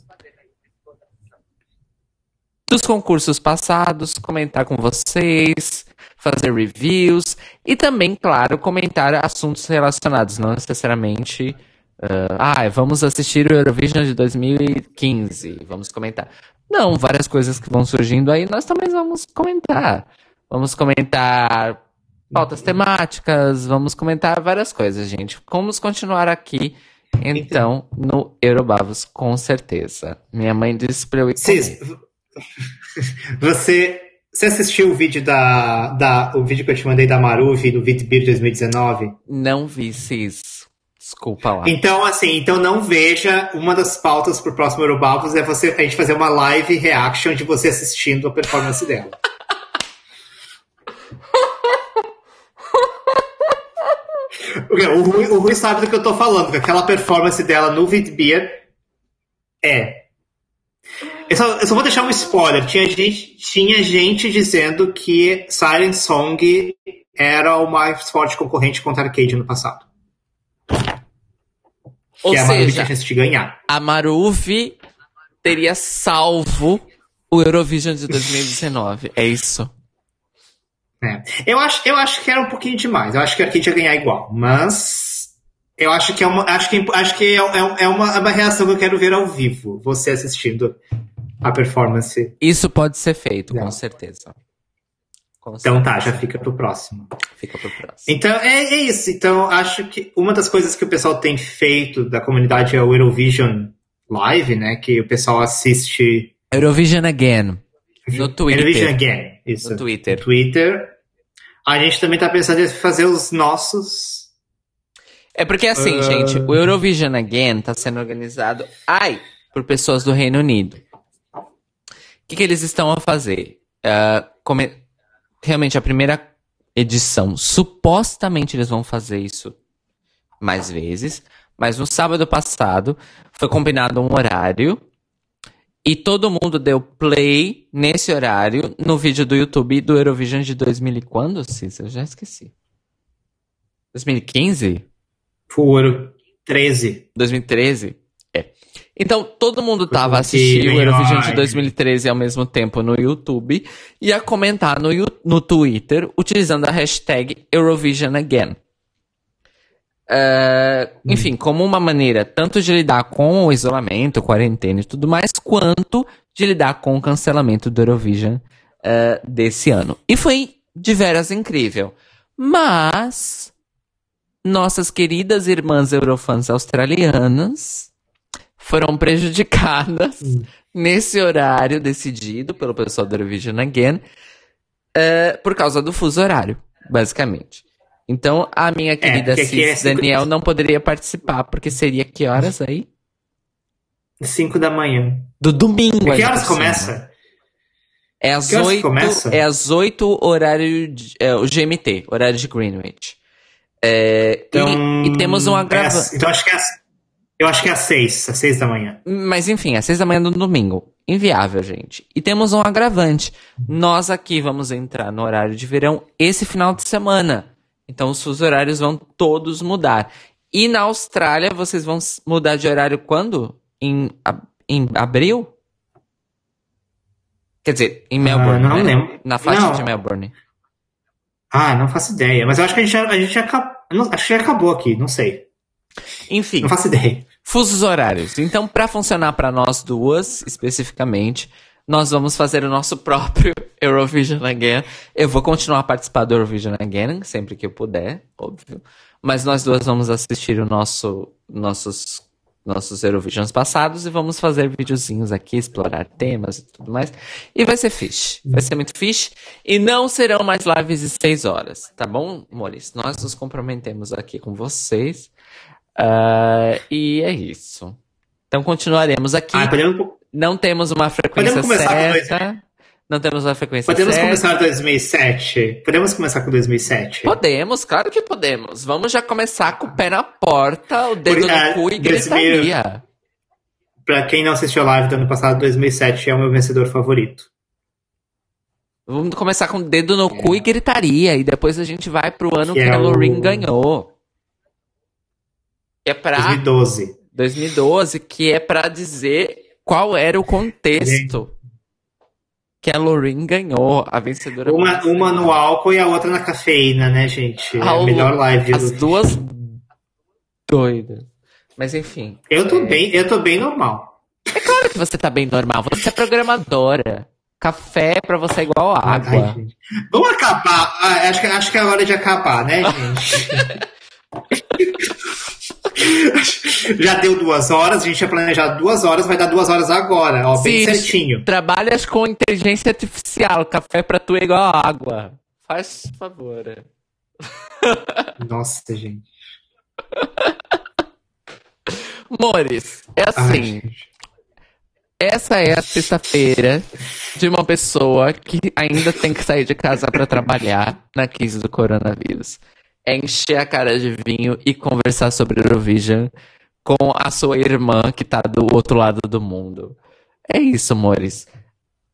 dos concursos passados, comentar com vocês, fazer reviews e também, claro, comentar assuntos relacionados, não necessariamente. Uh, ah, vamos assistir o Eurovision de 2015, vamos comentar. Não, várias coisas que vão surgindo aí, nós também vamos comentar. Vamos comentar pautas temáticas, vamos comentar várias coisas, gente. Vamos continuar aqui, então, no Eurobavos, com certeza. Minha mãe disse pra eu ir Cis, você, você assistiu o vídeo da, da o vídeo que eu te mandei da Maruvi do Vitbir 2019? Não vi, Cis. Desculpa lá. Então, assim, então não veja. Uma das pautas pro próximo Eurobabos é você, a gente fazer uma live reaction de você assistindo a performance dela. o, Rui, o Rui sabe do que eu tô falando, que aquela performance dela no Vitbeer é. Eu só, eu só, vou deixar um spoiler. Tinha gente, tinha gente dizendo que Silent Song era o mais forte concorrente contra Arcade no passado. Ou que seja, a Maruvi tinha chance de ganhar. A Maruvi teria salvo o Eurovision de 2019. é isso. É. Eu, acho, eu acho que era um pouquinho demais. Eu acho que a Arcade ia ganhar igual. Mas eu acho que é uma, acho que, acho que é, é, é, uma, é uma reação que eu quero ver ao vivo. Você assistindo a performance. Isso pode ser feito, com certeza. Então tá, já fica pro próximo. Fica pro próximo. Então é, é, isso. Então acho que uma das coisas que o pessoal tem feito da comunidade é o Eurovision Live, né? Que o pessoal assiste. Eurovision Again. No Twitter. Eurovision Again, isso. No Twitter. No Twitter. A gente também tá pensando em fazer os nossos. É porque assim, uh... gente, o Eurovision Again tá sendo organizado, ai, por pessoas do Reino Unido. O que, que eles estão a fazer? Uh, come realmente a primeira edição. Supostamente eles vão fazer isso mais vezes, mas no sábado passado foi combinado um horário e todo mundo deu play nesse horário no vídeo do YouTube do Eurovision de 2000 e quando, Cis? Eu já esqueci. 2015? Foi 13. 2013? É. Então, todo mundo tava assistindo o Eurovision de 2013 ao mesmo tempo no YouTube e a comentar no, no Twitter utilizando a hashtag Eurovision Again. Uh, enfim, como uma maneira tanto de lidar com o isolamento, quarentena e tudo mais, quanto de lidar com o cancelamento do Eurovision uh, desse ano. E foi de veras incrível. Mas nossas queridas irmãs eurofãs australianas foram prejudicadas hum. nesse horário decidido pelo pessoal do Eurovision Again uh, por causa do fuso horário, basicamente. Então, a minha é, querida é, Cis é Daniel não poderia participar, porque seria que horas aí? 5 da manhã. Do domingo. E que horas começa? É às oito. É às oito horário de, é, o GMT, horário de Greenwich. É, então, e, e, temos um agravante. É, então acho que é eu acho que é às seis, às seis da manhã. Mas enfim, às seis da manhã do domingo. Inviável, gente. E temos um agravante. Nós aqui vamos entrar no horário de verão esse final de semana. Então os seus horários vão todos mudar. E na Austrália, vocês vão mudar de horário quando? Em, em abril? Quer dizer, em Melbourne. Ah, não né? lembro. Na faixa não. de Melbourne. Ah, não faço ideia. Mas eu acho que a gente já, a gente já, acho que já acabou aqui, não sei. Enfim. Não faço ideia. Fusos horários. Então, para funcionar para nós duas, especificamente, nós vamos fazer o nosso próprio Eurovision Again. Eu vou continuar a participar do Eurovision Again, sempre que eu puder, óbvio. Mas nós duas vamos assistir o nosso, nossos, nossos Eurovisions passados e vamos fazer videozinhos aqui, explorar temas e tudo mais. E vai ser fixe. Vai ser muito fixe. E não serão mais lives de seis horas, tá bom, Maurício? Nós nos comprometemos aqui com vocês. Uh, e é isso. Então continuaremos aqui. Ah, podemos, não temos uma frequência certa. Não temos uma frequência podemos certa. Começar 2007? Podemos começar com 2007? Podemos, claro que podemos. Vamos já começar com o pé na porta, o dedo no cu e gritaria. Pra quem não assistiu a live do ano passado, 2007 é o meu vencedor favorito. Vamos começar com o dedo no é. cu e gritaria. E depois a gente vai pro ano que, que é a Lorraine o... ganhou. É pra... 2012. 2012, que é pra dizer qual era o contexto que a Lorraine ganhou, a vencedora. Uma, uma no álcool e a outra na cafeína, né, gente? É a melhor live. As duas doidas. Mas enfim. Eu tô é... bem, eu tô bem normal. É claro que você tá bem normal. Você é programadora. Café pra você é igual água. Ai, Vamos acabar. Ah, acho, que, acho que é hora de acabar, né, gente? Já deu duas horas, a gente tinha planejado duas horas, vai dar duas horas agora, ó, bem certinho. Trabalhas com inteligência artificial, café pra tu é igual água. Faz favor. Nossa, gente. Mores, é assim. Ai, essa é a sexta-feira de uma pessoa que ainda tem que sair de casa para trabalhar na crise do coronavírus é encher a cara de vinho e conversar sobre Eurovision com a sua irmã que tá do outro lado do mundo. É isso, amores.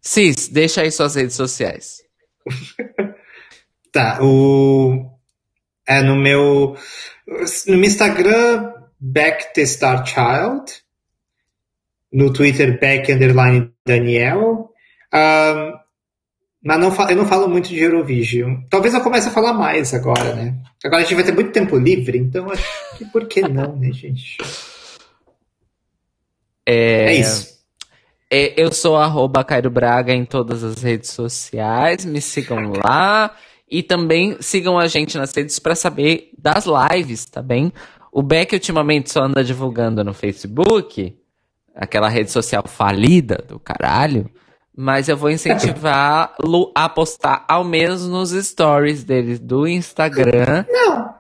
Cis, deixa aí suas redes sociais. tá, o. É no meu. No meu Instagram, Back the Star Child. No Twitter, Back Underline Daniel. Um, mas não, eu não falo muito de Eurovision. Talvez eu comece a falar mais agora, né? Agora a gente vai ter muito tempo livre, então acho que por que não, né, gente? É, é isso. É, eu sou arroba Cairo Braga em todas as redes sociais. Me sigam lá. E também sigam a gente nas redes para saber das lives, tá bem? O Beck ultimamente só anda divulgando no Facebook, aquela rede social falida do caralho. Mas eu vou incentivar Lu a postar ao menos nos stories dele do Instagram. Não.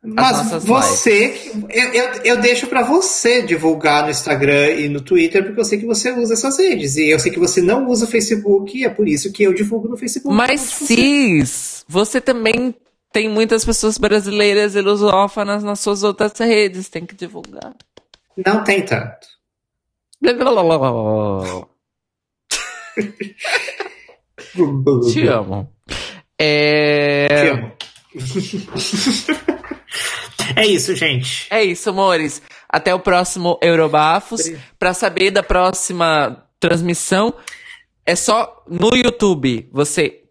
Mas você, eu, eu, eu, deixo para você divulgar no Instagram e no Twitter, porque eu sei que você usa essas redes. E eu sei que você não usa o Facebook, e é por isso que eu divulgo no Facebook. Mas cis, você também tem muitas pessoas brasileiras e lusófanas nas suas outras redes, tem que divulgar. Não tem tanto. Te amo. É... Te amo. é isso, gente. É isso, amores. Até o próximo Eurobafos. Para saber da próxima transmissão, é só no YouTube. Você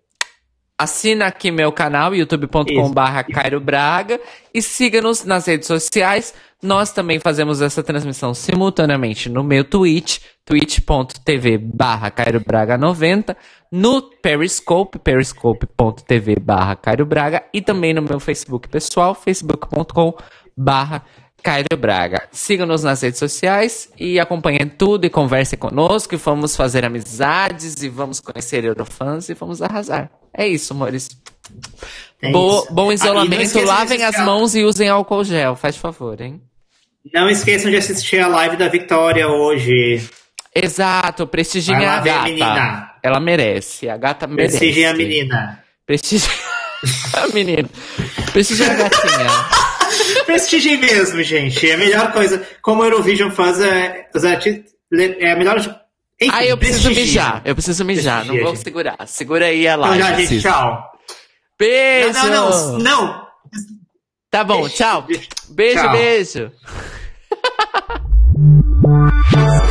assina aqui meu canal, youtube.com.br Cairo Braga, e siga-nos nas redes sociais. Nós também fazemos essa transmissão simultaneamente no meu Twitch, twitch.tv barra Cairo Braga 90, no Periscope, periscope.tv barra Cairo Braga, e também no meu Facebook pessoal, facebook.com barra Cairo Braga. Sigam-nos nas redes sociais e acompanhem tudo e conversem conosco e vamos fazer amizades e vamos conhecer Eurofans e vamos arrasar. É isso, amores. É Bo isso. Bom isolamento, ah, lavem as mãos e usem álcool gel, faz favor, hein? Não esqueçam de assistir a live da Vitória hoje. Exato, prestigiem a gata. A menina. Ela merece, a gata merece. Prestigiem a menina. Prestigiem a menina. Prestigiem a gatinha. prestigiem mesmo, gente. É a melhor coisa. Como o Eurovision faz, é, é a melhor enfim, ah, eu preciso mijar. Eu preciso mijar. Não vou segurar. Segura aí a live. Então já, gente, tchau. Beijo. Não, não, não. não. Tá bom, tchau. Beijo, tchau. beijo.